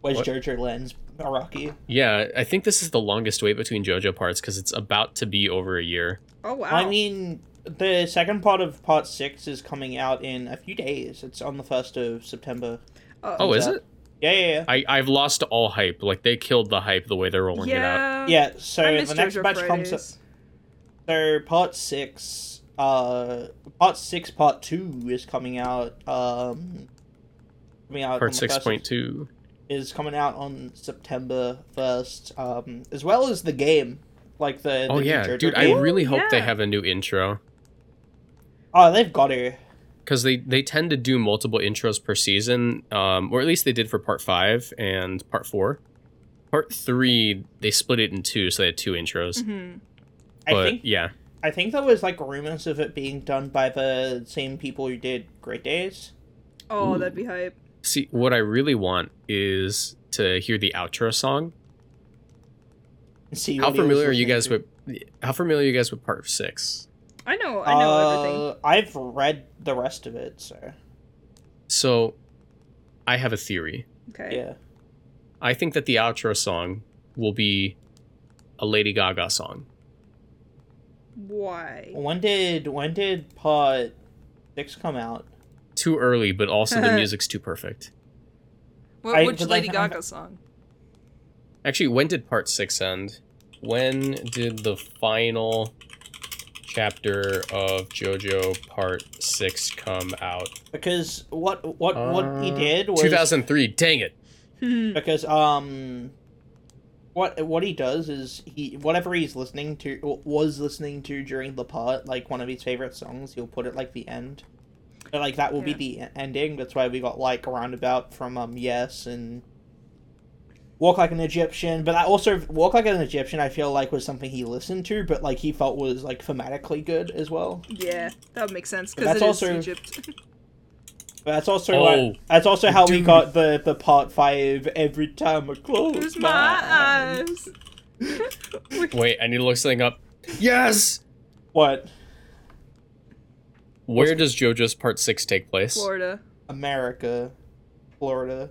where's What? Jerger Lens Araki? Yeah, I think this is the longest wait between JoJo parts because it's about to be over a year. oh wow. I mean, the second part of part six is coming out in a few days. It's on the first of September. Uh, Oh, is that- it? Yeah, yeah, yeah. I I've lost all hype. Like they killed the hype the way they're rolling it out. yeah. Yeah, so I miss the next JoJo batch comes. Fridays. So part six, uh, part six, part two is coming out. Um, coming out. Part the six first of- point two. is coming out on September first. Um, as well as the game, like the. Oh the new yeah, JoJo dude, I really hope they have a new intro Oh, they've got to. Because they they tend to do multiple intros per season, um, or at least they did for part five and part four. Part three, they split it in two, so they had two intros. Mhm. I But think yeah, I think there was like rumors of it being done by the same people who did Great Days. Oh, that'd be hype. see, what I really want is to hear the outro song. See How what he was familiar are you guys to. with? How familiar are you guys with part six? I know. I know everything. Uh, I've read the rest of it, so So, I have a theory. Okay. yeah. I think that the outro song will be a Lady Gaga song. Why? When did when did part Six come out. Too early, but also the <laughs> music's too perfect. What, which but Lady I'm- Gaga song? Actually, when did part six end? When did the final chapter of JoJo Part Six come out? Because what what what he Uh, did was 2003. Dang it! <laughs> because um what what he does is he whatever he's listening to was listening to during the part like one of his favorite songs he'll put it like the end But, like that will be the ending that's why we got like a roundabout from um yes and walk like an egyptian but i also walk like an egyptian i feel like was something he listened to but like he felt was like thematically good as well Yeah, that would make sense because that's it is also- Egypt. <laughs> but that's also Oh, like, that's also how we got the the part five every time i close Close my, my eyes. eyes. <laughs> Wait, I need to look something up. Yes. what Where does JoJo's Part Six take place? Florida, America, Florida,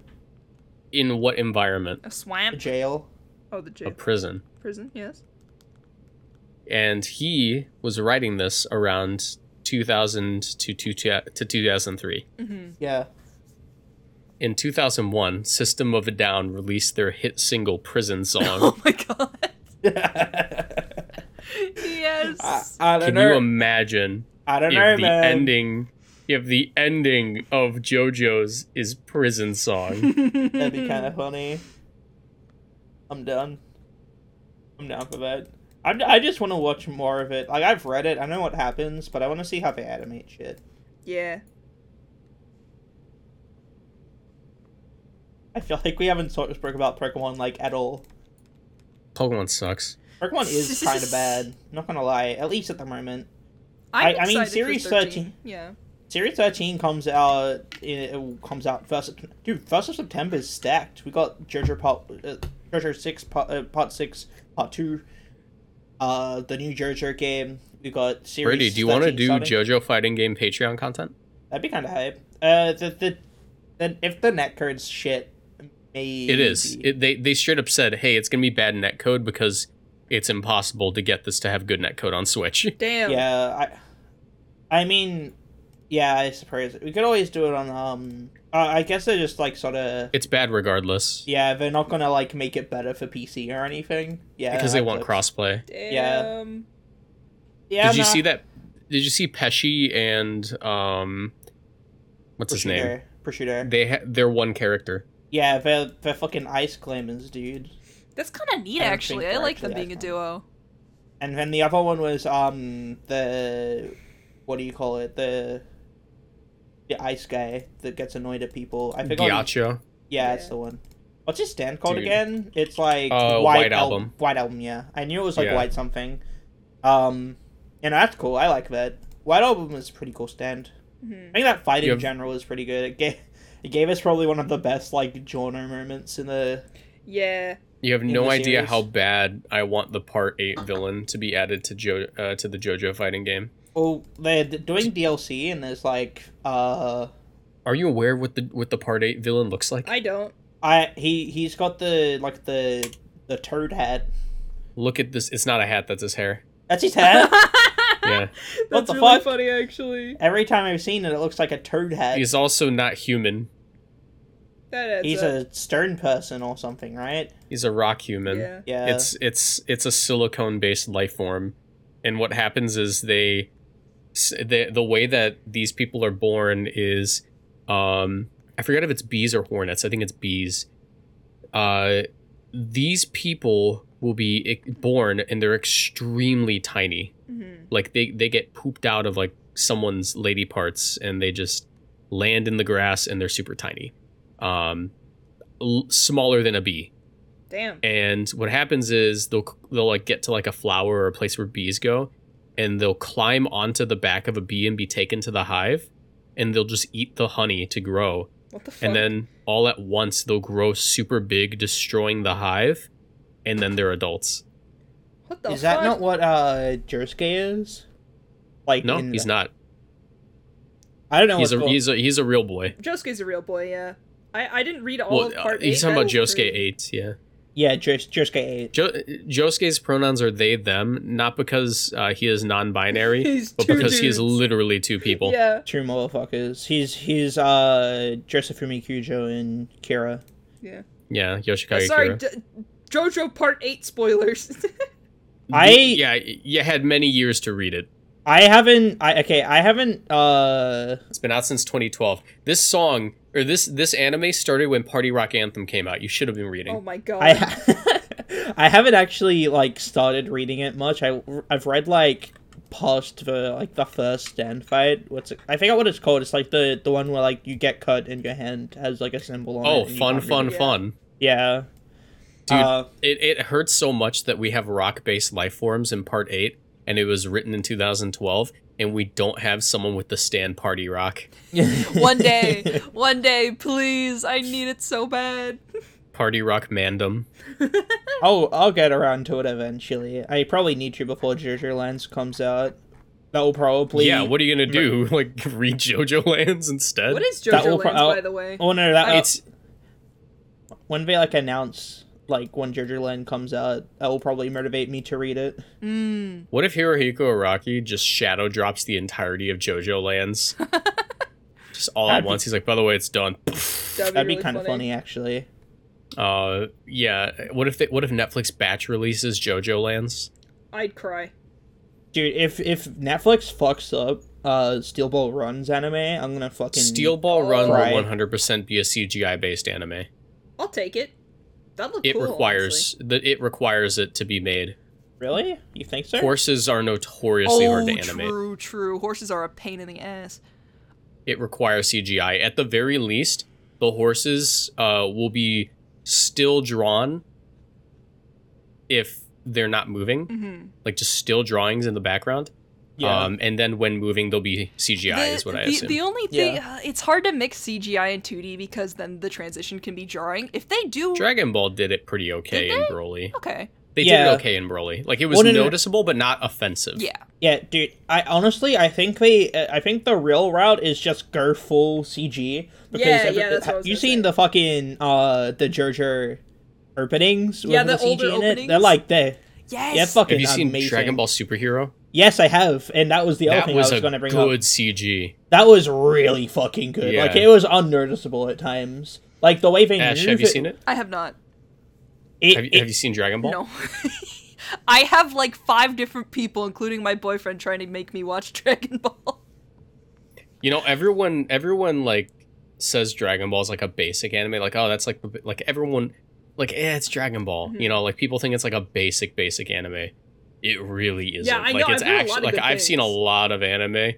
In what environment? a swamp. jail. Oh, the jail. A prison. prison. Yes. And he was writing this around 2000 to, two, to 2003. Mm-hmm. Yeah. In 2001, System of a Down released their hit single "Prison Song." <laughs> Oh my god. I, <laughs> Yes. I don't know. Can know. you imagine I don't if know, the man. ending, if the ending of JoJo's is "Prison Song"? <laughs> That'd be kind of funny. I'm done. I'm down for that. I'm, I just want to watch more of it. Like I've read it, I know what happens, but I want to see how they animate shit. yeah. I feel like we haven't sort of spoke about Pokemon like at all. Pokemon sucks. Pokemon is <laughs> kind of bad. Not gonna lie, at least at the moment. I'm I- I mean, excited for Series 13. Yeah. Series 13 comes out. It comes out first. Dude, first of September is stacked. We got JoJo part, uh, JoJo six part, uh, part six, part two. Uh, the new JoJo game. We got series. Brady, do you want to do starting. JoJo fighting game Patreon content? That'd be kind of hype. Uh, the the, then if the netcode's shit, maybe It is. It, they they straight up said, "Hey, it's gonna be bad netcode because it's impossible to get this to have good netcode on Switch." <laughs> Damn. Yeah, I. I mean, yeah, I suppose we could always do it on um. Uh, I guess they're just like sort of. It's bad regardless Yeah, they're not gonna like make it better for PC or anything. Yeah, because they want sucks. crossplay. Damn. Yeah, Did you see that? Did you see Pesci and um, what's his name? Prosciutto, Prosciutto. They ha- they're one character. Yeah, they're they're fucking ice climbers, dude. That's kind of neat, I actually. I they're like them being a duo. And then the other one was um the what do you call it the the ice guy that gets annoyed at people. I forgot. his- Gotcha. Yeah, it's the one. What's his stand called Dude. again? It's like Uh, White, White Al- Album. White album. Yeah, I knew it was like Yeah. White something. Um, and that's cool. I like that. White album is a pretty cool stand. Mhm. I think that fight in have- general is pretty good. It gave it gave us probably one of the best like genre moments in the. Yeah. You have no idea series. how bad I want the Part Eight villain to be added to jo- uh, to the JoJo fighting game. Well, they're doing DLC and there's like uh, Are you aware what the what the Part Eight villain looks like? I don't. I he he's got the like the the toad hat. Look at this. It's not a hat. That's his hair. That's his hat. <laughs> Yeah. That's the really fuck? funny, actually. Every time I've seen it, it looks like a toad hat. He's also not human. That adds He's up. a stern person or something, right? He's a rock human. Yeah. Yeah. It's it's it's a silicone based life form, and what happens is they, s- the the way that these people are born is, um, I forget if it's bees or hornets. I think it's bees. Uh, these people will be born and they're extremely tiny. Mhm. Like they they get pooped out of like someone's lady parts, and they just land in the grass and they're super tiny, um, l- smaller than a bee Damn. and what happens is they'll they'll like get to like a flower or a place where bees go and they'll climb onto the back of a bee and be taken to the hive and they'll just eat the honey to grow What the fuck? and then all at once they'll grow super big destroying the hive and then they're adults what the is fuck? that not what uh Josuke is? Like no he's the- not I don't know. he's a called- he's a he's a real boy Josuke's a real boy, yeah. I, I didn't read all well of part uh, he's talking about That was Josuke 8 yeah Yeah, Jos- Josuke eight. Jo- Josuke's pronouns are they them, not because uh, he is non-binary, <laughs> but two because he is literally two people. Yeah. True motherfuckers. He's he's uh Josefumi Kujo and Kira. Yeah. Yeah, Yoshikage Sorry, Kira. D- JoJo Part Eight spoilers. <laughs> I- yeah, you had many years to read it. I haven't. I okay. I haven't. Uh, It's been out since 2012. This song or this this anime started when Party Rock Anthem came out. You should have been reading. oh my god. I ha- <laughs> I haven't actually like started reading it much. I I've read like past the like the first stand fight. What's it? I forgot what it's called. It's like the the one where like you get cut and your hand has like a symbol on it. oh, and you fun, read fun, it. Fun. Yeah. Dude, Uh, it, it hurts so much that we have rock-based life forms in part 8 and it was written in 2012 and we don't have someone with the stand party rock. <laughs> One day, one day, please. I need it so bad. Party rock mandem. <laughs> Oh, I'll get around to it eventually. I probably need to before JoJo Lands comes out. That will probably. Yeah, what are you going to do? <laughs> Like read JoJo Lands instead? what is JoJo will pro- Lands, by the way? Oh no, that It's when they like announce like when JoJo Land comes out, that will probably motivate me to read it. Mm. What if Hirohiko Araki just shadow drops the entirety of JoJo Lands? <laughs> just all at That'd be- once. He's like, by the way, it's done. That'd, <laughs> That'd be really kind of funny, actually. Uh, yeah. What if they, what if Netflix batch releases JoJo Lands? I'd cry. Dude, if if Netflix fucks up uh Steel Ball Runs anime, I'm gonna fucking Steel Ball Run Right. will 100% be a CGI based anime. I'll take it. That look It cool. requires that it requires it to be made. Really? You think so? Horses are notoriously hard to Oh, animate. true, true. Horses are a pain in the ass. It requires CGI. At the very least, the horses uh, will be still drawn if they're not moving, hmm like just still drawings in the background. Yeah. Um, and then when moving, they'll be CGI. the, is what I the, assume. the only thing Yeah. uh, it's hard to mix CGI and 2D because then the transition can be jarring. If they do, Dragon Ball did it pretty okay in? Broly. okay, They Yeah. did it okay in Broly. Like it was Well, no, no, no. noticeable, but not offensive. yeah, yeah, dude. I honestly, I think they, uh, I think the real route is just go full CG because Yeah, every- yeah, that's what I was you gonna seen say. the fucking uh the JoJo openings Yeah, with the the, older CG in it? openings. They're like they, yes. yeah, fucking Have you seen amazing. Dragon Ball Superhero? Yes, I have, and that was the other That thing was, I was going to bring good up. Good CG. That was really fucking good. Yeah. Like it was unnoticeable at times. Like the way they Ash, have you seen it? I have not. it, Have you, it- have you seen Dragon Ball? No. <laughs> I have like five different people, including my boyfriend, trying to make me watch <laughs> Dragon Ball. You know, everyone, everyone like says Dragon Ball is like a basic anime. Like, oh, that's like like everyone, like, eh, it's Dragon Ball. Mhm. You know, like people think it's like a basic, basic anime. It really isn't. Yeah, I like know, it's I've heard a lot actually like I've seen a lot of anime.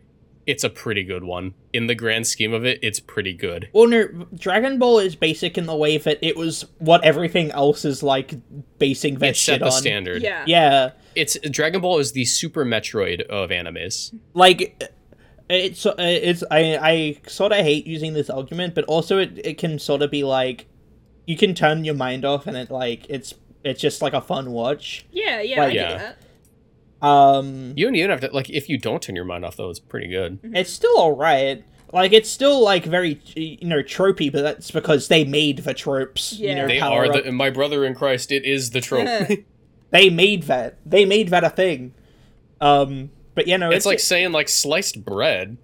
It's a pretty good one. In the grand scheme of it, it's pretty good. well, no, Dragon Ball is basic in the way that it was what everything else is like basing that It set shit the on. standard. Yeah. Yeah, It's Dragon Ball is the Super Metroid of animes. like it's uh, it's I I sort of hate using this argument, but also it it can sort of be like you can turn your mind off and it like it's it's just like a fun watch. Yeah, yeah, Like- I get Yeah. That. Um, You don't even have to like if you don't turn your mind off though, it's pretty good. it's still alright. Like it's still like very you know tropey, but that's because they made the tropes. You Yeah. know, They power are the my brother in Christ. It is the trope. <laughs> <laughs> They made that. They made that a thing. Um, but you know, it's like saying like sliced bread.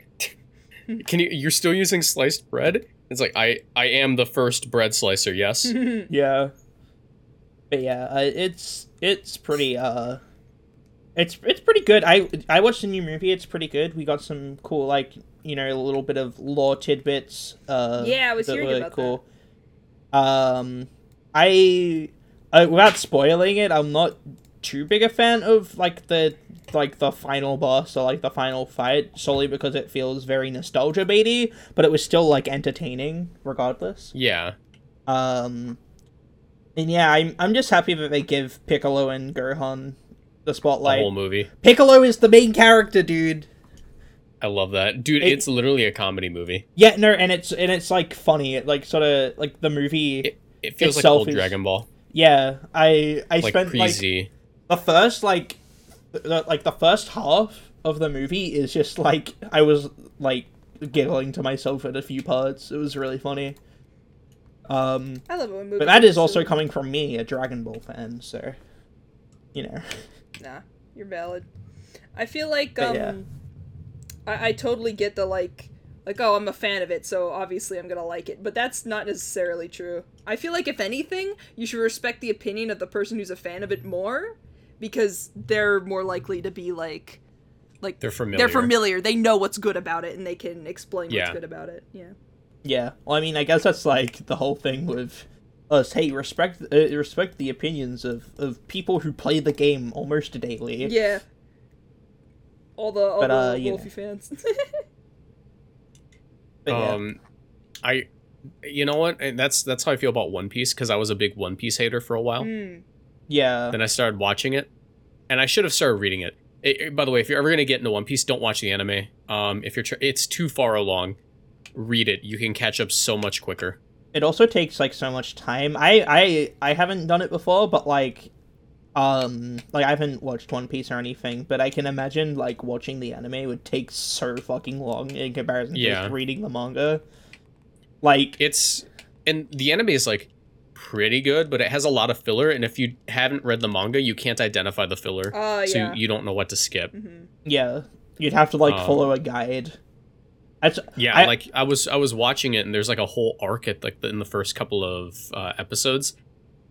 <laughs> Can you? You're still using sliced bread? It's like I I am the first bread slicer. Yes. yeah. But yeah, uh, it's it's pretty uh, it's it's pretty good. I I watched the new movie. It's pretty good. We got some cool like you know a little bit of lore tidbits. Uh, Yeah, I was that hearing were about cool. Um, I uh, without spoiling it, I'm not too big a fan of like the like the final boss or like the final fight solely because it feels very nostalgia baity, but it was still like entertaining regardless. Yeah. Um, and yeah, I'm I'm just happy that they give Piccolo and Gohan the The spotlight. whole movie. Piccolo is the main character, dude. I love that, dude. It- it's literally a comedy movie. Yeah, no, and it's and it's like funny. It like sort of like the movie. It, it feels like old is- Dragon Ball, yeah, I I like spent pre like Z. the first like the, like the first half of the movie is just like I was like giggling to myself at a few parts. It was really funny. Um, I love it when movies. but that is also coming from me, a Dragon Ball fan. So, you know, Nah, you're valid. I feel like But um, yeah. I, I totally get the like, like oh I'm a fan of it, so obviously I'm gonna like it. But that's not necessarily true. I feel like if anything, you should respect the opinion of the person who's a fan of it more, because they're more likely to be like, like They're familiar. They're familiar. They know what's good about it, and they can explain Yeah. what's good about it. Yeah. yeah. Well, I mean, I guess that's like the whole thing with us. Hey, respect uh, respect the opinions of of people who play the game almost daily. Yeah. All the all But, the uh, you Wolfie know. fans. <laughs> But yeah. Um, I, you know what? And that's that's how I feel about One Piece because I was a big One Piece hater for a while. Hmm. yeah. Then I started watching it, and I should have started reading it. It- it- by the way, if you're ever gonna get into One Piece, don't watch the anime. Um, if you're tr- it's too far along, read it. You can catch up so much quicker. It also takes like so much time. I I I haven't done it before, but like um like I haven't watched One Piece or anything, but I can imagine like watching the anime would take so fucking long in comparison to just reading the manga. Like It's and the anime is like pretty good, but it has a lot of filler. And if you haven't read the manga, you can't identify the filler, Uh, so yeah. you don't know what to skip. hmm yeah, you'd have to like Um, follow a guide. That's Yeah, I- like I was I was watching it and there's like a whole arc at like the, in the first couple of uh, episodes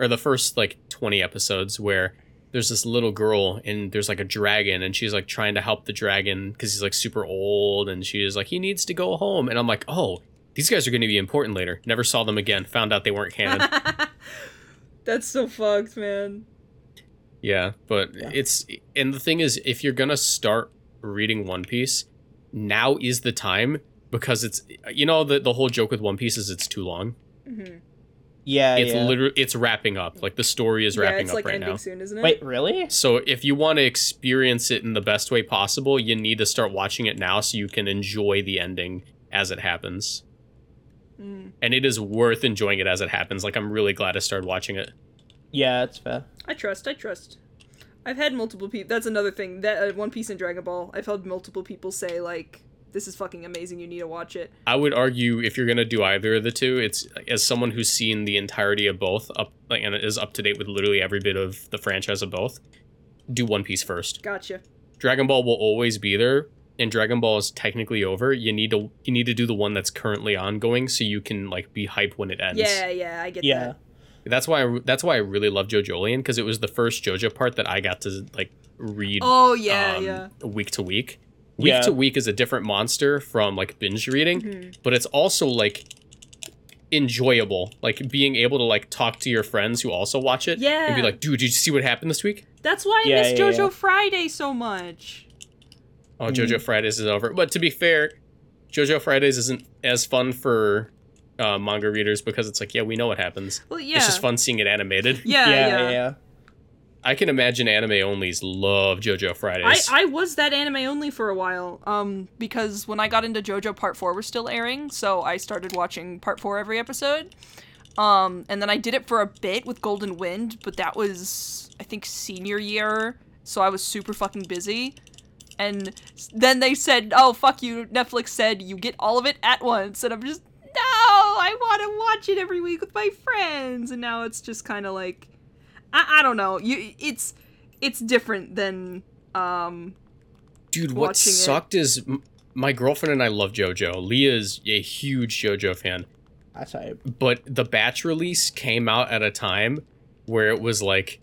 or the first like 20 episodes where there's this little girl and there's like a dragon and she's like trying to help the dragon cuz he's like super old and she's like he needs to go home and I'm like, "Oh, these guys are going to be important later." Never saw them again. Found out they weren't canon. <laughs> That's so fucked, man. Yeah, but Yeah. it's and the thing is, if you're gonna start reading One Piece, now is the time because it's you know the the whole joke with One Piece is it's too long. hmm yeah, It's yeah. literally it's wrapping up. Like the story is yeah, wrapping it's up like right ending now. soon, isn't it? Wait, really? So if you want to experience it in the best way possible, you need to start watching it now so you can enjoy the ending as it happens. Mm. And it is worth enjoying it as it happens. Like I'm really glad I started watching it. Yeah, it's fair. I trust. I trust. I've had multiple people. That's another thing. That uh, One Piece and Dragon Ball. I've had multiple people say like, "This is fucking amazing. You need to watch it." I would argue if you're gonna do either of the two, it's as someone who's seen the entirety of both up like and is up to date with literally every bit of the franchise of both. Do One Piece first. Gotcha. Dragon Ball will always be there, and Dragon Ball is technically over. You need to you need to do the one that's currently ongoing so you can like be hyped when it ends. Yeah, yeah, I get Yeah. that. That's why I, that's why I really love JoJolion because it was the first JoJo part that I got to like read. Oh yeah, um, yeah. Week to week. Week Yeah. to week is a different monster from like binge reading, Mhm. but it's also like enjoyable. Like being able to like talk to your friends who also watch it Yeah. and be like, "Dude, did you see what happened this week?" That's why I Yeah, miss yeah, JoJo yeah. Friday so much. Oh, Mm. JoJo Fridays is over. But to be fair, JoJo Fridays isn't as fun for uh, manga readers because it's like, yeah, we know what happens. Well, yeah. It's just fun seeing it animated. Yeah, yeah, yeah. yeah. I can imagine anime onlys love JoJo I, Fridays. I I was that anime only for a while, um, because when I got into JoJo Part 4 was still airing, so I started watching Part 4 every episode. Um, and then I did it for a bit with Golden Wind, but that was, I think, senior year, so I was super fucking busy. And then they said, oh, fuck you, Netflix said you get all of it at once, and I'm just, no, I want to watch it every week with my friends, and now it's just kind of like, I, I don't know, you, it's, it's different than, um, Dude, what sucked is my girlfriend and I love JoJo. Leah is a huge JoJo fan, That's how. but the batch release came out at a time where it was like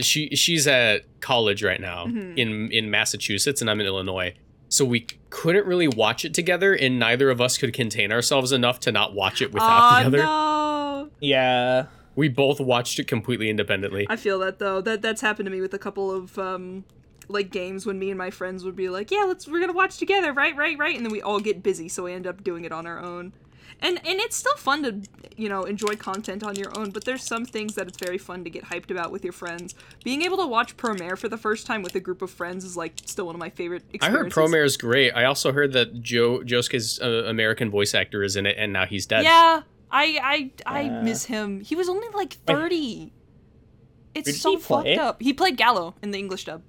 she she's at college right now Mhm. in in Massachusetts and I'm in Illinois. So we couldn't really watch it together and neither of us could contain ourselves enough to not watch it without Aw, the other. no. Yeah. We both watched it completely independently. I feel that though. That that's happened to me with a couple of um like games when me and my friends would be like, "Yeah, let's we're going to watch together, right? Right? Right?" And then we all get busy, so we end up doing it on our own. And and it's still fun to, you know, enjoy content on your own, but there's some things that it's very fun to get hyped about with your friends. Being able to watch Promare for the first time with a group of friends is like still one of my favorite experiences. I experiences. heard Promare is great. I also heard that Joe Josuke's uh, American voice actor is in it and now he's dead. Yeah, I I I Uh, miss him. He was only like 30. It's Did so he play? fucked up. He played Galo in the English dub.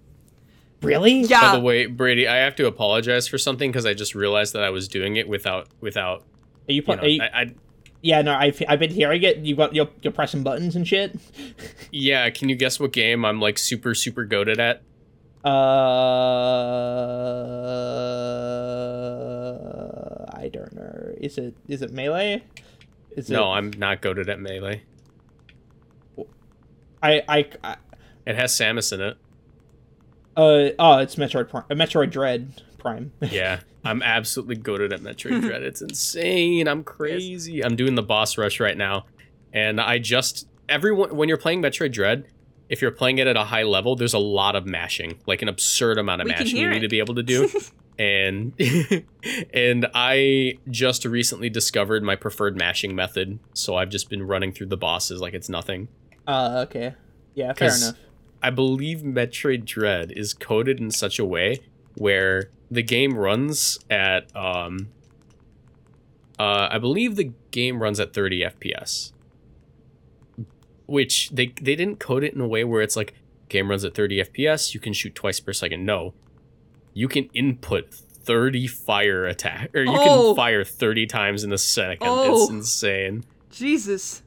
Really? Yeah. By the way, Brady, I have to apologize for something because I just realized that I was doing it without without Are you, you know are you, I, I yeah, no, I've I've been hearing it. You got you're you're pressing buttons and shit. <laughs> Yeah, can you guess what game I'm like super super goaded at? Uh, I don't know. Is it is it melee? Is No, it, I'm not goaded at melee. I I, I It has Samus in it. uh oh, it's Metroid Prime, Metroid Dread Prime. <laughs> Yeah, I'm absolutely goaded at Metroid <laughs> Dread. It's insane. I'm crazy. I'm doing the boss rush right now, and I just everyone when you're playing Metroid Dread, if you're playing it at a high level, there's a lot of mashing, like an absurd amount of We mashing you need it. to be able to do. <laughs> and <laughs> and I just recently discovered my preferred mashing method, so I've just been running through the bosses like it's nothing. Uh, okay, yeah, fair enough. I believe Metroid Dread is coded in such a way where the game runs at um uh I believe the game runs at 30 FPS. Which they they didn't code it in a way where it's like game runs at 30 FPS, you can shoot twice per second. No. You can input 30 fire attack or you Oh. can fire 30 times in a second. Oh. It's insane. Jesus.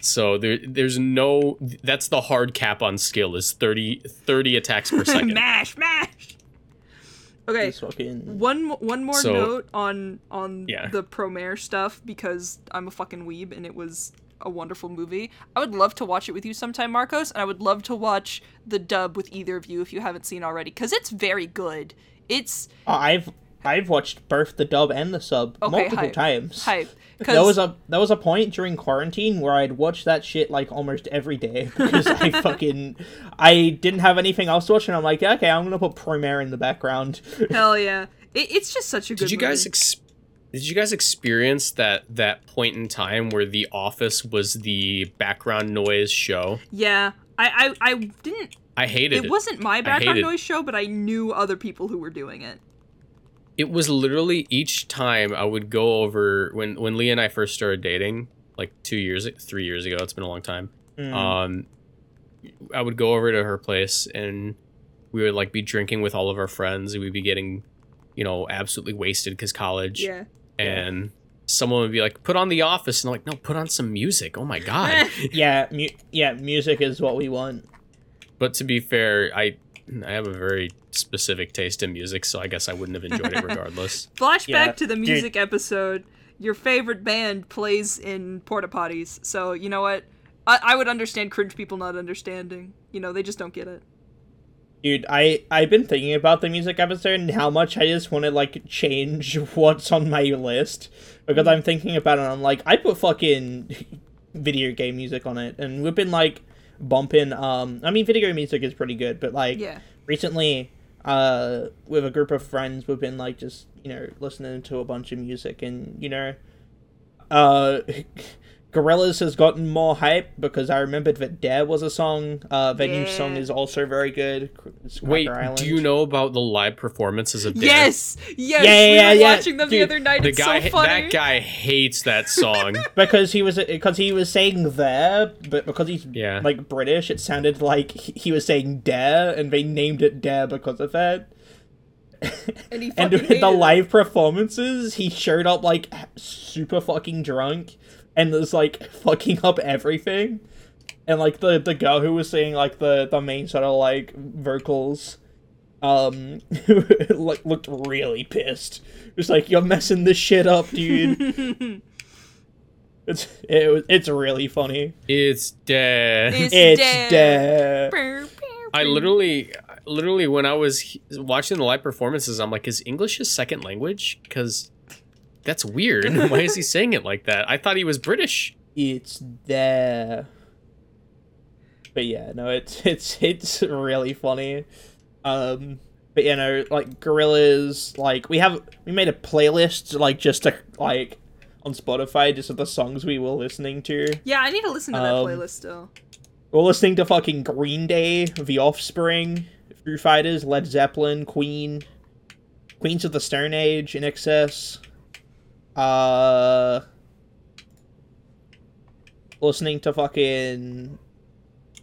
So there, there's no. That's the hard cap on skill is 30, 30 attacks per <laughs> second. mash, mash. Okay, fucking one one more So- note on on Yeah. the Promare stuff because I'm a fucking weeb and it was a wonderful movie. I would love to watch it with you sometime, Marcos, and I would love to watch the dub with either of you if you haven't seen already because it's very good. It's Oh, I've I've watched both the dub and the sub Okay, multiple hype. times. hype. There was a there was a point during quarantine where I'd watch that shit like almost every day <laughs> because I <laughs> fucking I didn't have anything else to watch and I'm like okay I'm gonna put Promare in the background. <laughs> hell yeah, it, it's just such a good. Did you guys ex- did you guys experience that that point in time where The Office was the background noise show? Yeah, I I, I didn't. I hated It it. wasn't my background noise show, but I knew other people who were doing it. It was literally each time I would go over when when Lee and I first started dating, like two years, three years ago. It's been a long time. Mm. um i would go over to her place and we would like be drinking with all of our friends and we'd be getting you know absolutely wasted because college Yeah. and someone would be like put on the office and I'm like no put on some music oh my god <laughs> yeah, mu- yeah, music is what we want. but to be fair i i have a very specific taste in music so i guess i wouldn't have enjoyed it regardless <laughs> Flashback Yeah, to the dude. music episode. Your favorite band plays in porta potties, so you know what? I, I would understand cringe people not understanding. You know, they just don't get it. Dude, I I've been thinking about the music episode and how much I just want to like change <laughs> what's on my list because mm-hmm. I'm thinking about it. and I'm like, I put fucking <laughs> video game music on it, and we've been like bumping. Um, I mean, video game music is pretty good, but like Yeah. recently, uh, with a group of friends, we've been like just you know listening to a bunch of music, and you know, uh. <laughs> Gorillaz has gotten more hype because I remembered that Dare was a song. Uh, their new song is also very good. Wait Island. do you know about the live performances of Dare? Yes, yes. Yeah, we yeah, were yeah, watching them dude, the other night. the it's guy so funny. that guy hates that song <laughs> because he was because he was saying there, but because he's Yeah. like British, it sounded like he he was saying dare, and they named it dare because of that. and he <laughs> And with the live performances, he showed up like super fucking drunk and was like fucking up everything. And like the the girl who was saying like the the main sort of like vocals um <laughs> like looked really pissed. It was like you're messing this shit up, dude. <laughs> it's it was it's really funny. it's Dare It's, It's dead. dead. Brr, brr, I literally, literally, when I was watching the live performances, I'm like, is English his second language? Because that's weird. <laughs> Why is he saying it like that? I thought he was British. It's there. But yeah, no, it's <laughs> it's it's really funny. Um but you know, like Gorillaz, like we have we made a playlist like just to like on Spotify just of the songs we were listening to. Yeah, I need to listen to that Um, playlist still. We're listening to fucking Green Day, The Offspring, Foo Fighters, Led Zeppelin, Queen, Queens of the Stone Age, INXS. Uh, listening to fucking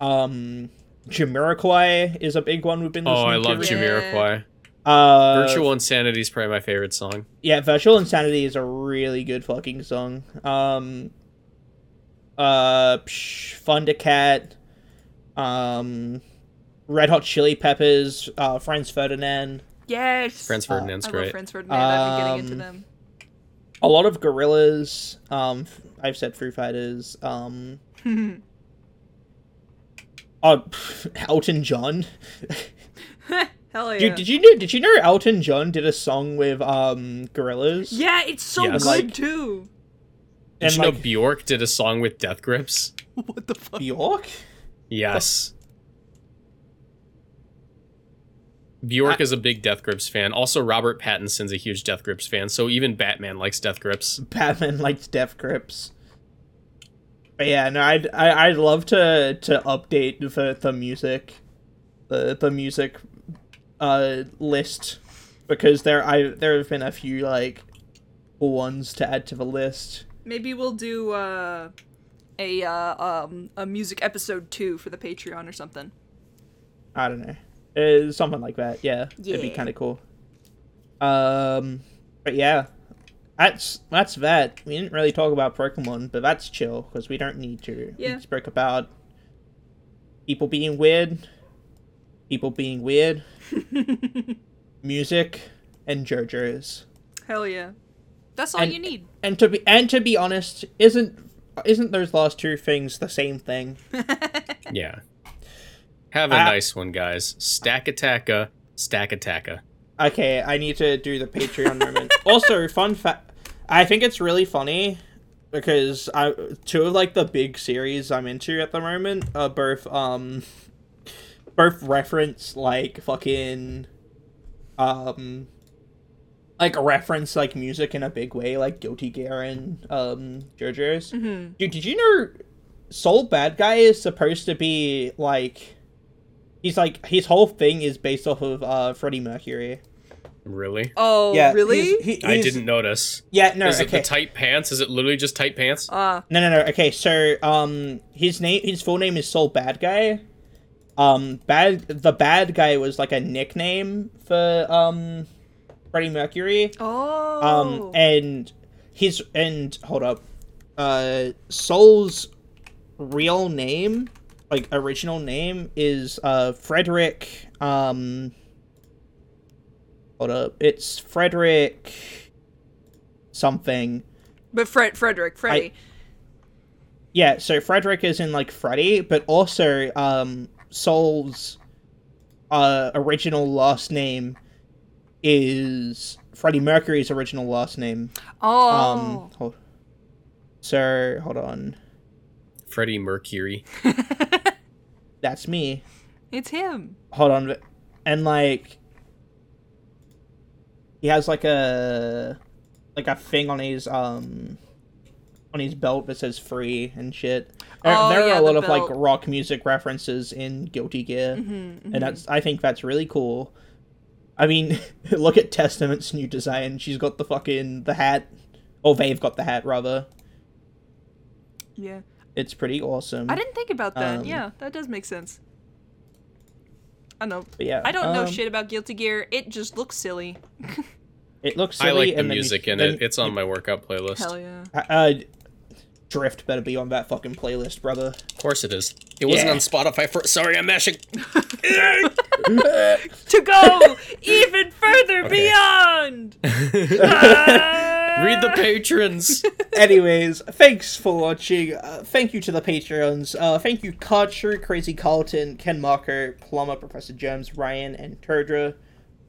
um, Jamiroquai is a big one we've been listening to. Oh, I to. love Yeah. Jamiroquai. Uh, Virtual Insanity is probably my favorite song. Yeah, Virtual Insanity is a really good fucking song. Um, uh, psh, Thundercat, um, Red Hot Chili Peppers, uh, Franz Ferdinand, Yes. Franz Ferdinand's I great. love Franz Ferdinand. I've been getting into Um, them. A lot of Gorillaz. Um, f- I've said Foo Fighters. Um, <laughs> uh, <laughs> Elton John. <laughs> Hell yeah. Dude, did you know? Did you know Elton John did a song with um Gorillaz? yeah, it's so Yes. good Like- too. Did And you know Bjork did a song with Death Grips? what the fuck? Bjork. Yes. Bjork I- is a big Death Grips fan. Also, Robert Pattinson's a huge Death Grips fan. So even Batman likes Death Grips. Batman likes Death Grips. But yeah, no, I'd I, I'd love to to update the the music, the the music, uh list, because there I there have been a few like ones to add to the list. Maybe we'll do uh, a uh, um a music episode two for the Patreon or something. I don't know, uh, something like that. Yeah, it'd be kind of cool. Um, but yeah, that's that's that. We didn't really talk about Pokemon, but that's chill because we don't need to. Yeah. We spoke about people being weird, people being weird, <laughs> music, and JoJo's. Hell yeah. That's all And- you need. And to be and to be honest, isn't isn't those last two things the same thing? <laughs> Yeah. Have a I- nice one, guys. Stack Attacka, Stack Attacka. Okay, I need to do the Patreon moment. <laughs> Also, fun fact: I think it's really funny because I two of like the big series I'm into at the moment are both um both reference like fucking um like reference like music in a big way, like Guilty Gear and um JoJo's. Mm-hmm. Dude, did you know Sol Badguy is supposed to be like he's like his whole thing is based off of uh Freddie Mercury. Really? Oh, yeah, really? he's- he- I didn't notice. Yeah, no, Is it the tight pants? Is it literally just tight pants? uh, no, no, no. Okay, so um, his name, his full name is Sol Badguy. Um, bad. The bad guy was like a nickname for um, Freddie Mercury. oh. Um, and his and hold up, uh, Sol's real name, like original name, is uh Frederick. Um, hold up, it's Frederick. Something. but Fred, Frederick, Freddy. Yeah, so Frederick is in like Freddy, but also um Sol's uh original last name is Freddie Mercury's original last name. oh. Um hold, so hold on. Freddie Mercury. <laughs> That's me. it's him. Hold on. And like he has like a like a thing on his um on his belt that says free and shit. There, Oh, there are a lot of like belt. Mm-hmm, rock music references in Guilty Gear. and that's I think that's really cool. I mean, <laughs> look at Testament's new design. She's got the fucking the hat. Oh, they've got the hat rather. Yeah. It's pretty awesome. I didn't think about that. Um, yeah, that does make sense. I know. But yeah, I don't know um, shit about Guilty Gear. It just looks silly. It looks <laughs> silly. I like the and then you- music in then it. It's on my workout playlist. Hell yeah. Uh, Drift better be on that fucking playlist, brother. Of course it is. It wasn't Yeah. on Spotify for. Sorry, I'm mashing. <laughs> to go <laughs> even further beyond. Read the patrons. <laughs> Anyways, thanks for watching. Uh, thank you to the Patreons. Uh, thank you, Karcher, Crazy Carlton, Ken Marker, Plumber, Professor Jones, Ryan, and Turdra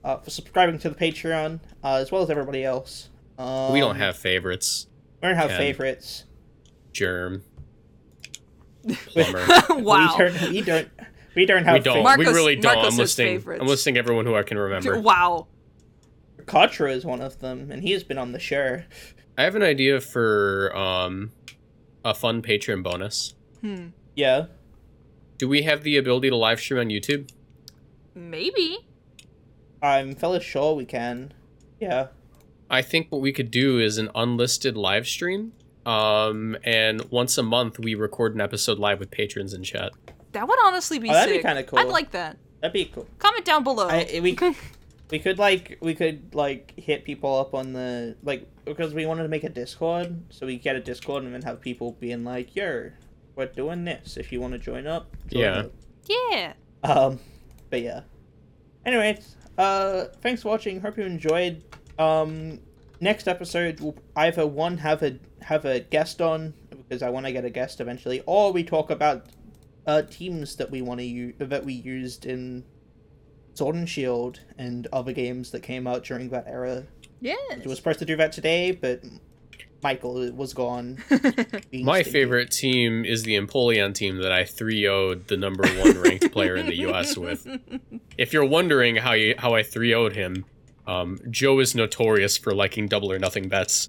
uh, for subscribing to the Patreon, uh, as well as everybody else. Um, we don't have favorites. we don't have Ken. favorites. Germ. <laughs> Plumber. <laughs> wow. We don't. We don't. We don't have. we don't. Marcos- we really don't. Marcos I'm listing. favorites. I'm listing everyone who I can remember. Wow. Katra is one of them, and he has been on the show. I have an idea for um a fun Patreon bonus. Hmm. Yeah. Do we have the ability to live stream on YouTube? Maybe. I'm fairly sure we can. Yeah. I think what we could do is an unlisted live stream. Um, and once a month we record an episode live with patrons in chat. That would honestly be Oh, that'd be kinda cool. I'd like that. That'd be cool. Comment down below. I, we <laughs> We could like we could like hit people up on the like because we wanted to make a Discord, so we get a Discord and then have people being like, "Yo, we're doing this. If you want to join up." join Yeah. up." Yeah. Um, but yeah. Anyways, uh, thanks for watching. Hope you enjoyed. Um, next episode we'll either one have a have a guest on because I want to get a guest eventually, or we talk about uh teams that we want to use that we used in Sword and Shield and other games that came out during that era. Yeah. It was supposed to do that today, but Michael was gone. <laughs> My stinky. favorite team is the Empoleon team that I 3 0'd the number one ranked <laughs> player in the US with. If you're wondering how you, how I 3 0'd him, um, Joe is notorious for liking double or nothing bets.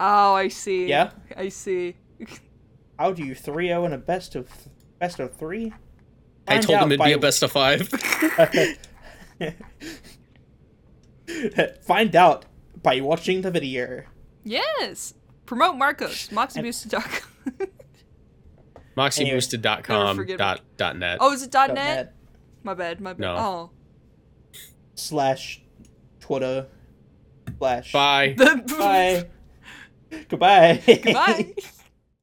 oh, I see. Yeah. I see. <laughs> How do you 3-0 in a best of best of three? I told him it'd by- be a best of five. <laughs> Find out by watching the video. Yes. Promote Marcos. MoxieBoost.com. <laughs> MoxieBoosted.com Never dot, dot net. oh, is it .net? Net My bad. My bad. No. Oh. slash Twitter slash Bye. Bye. <laughs> Goodbye. Goodbye.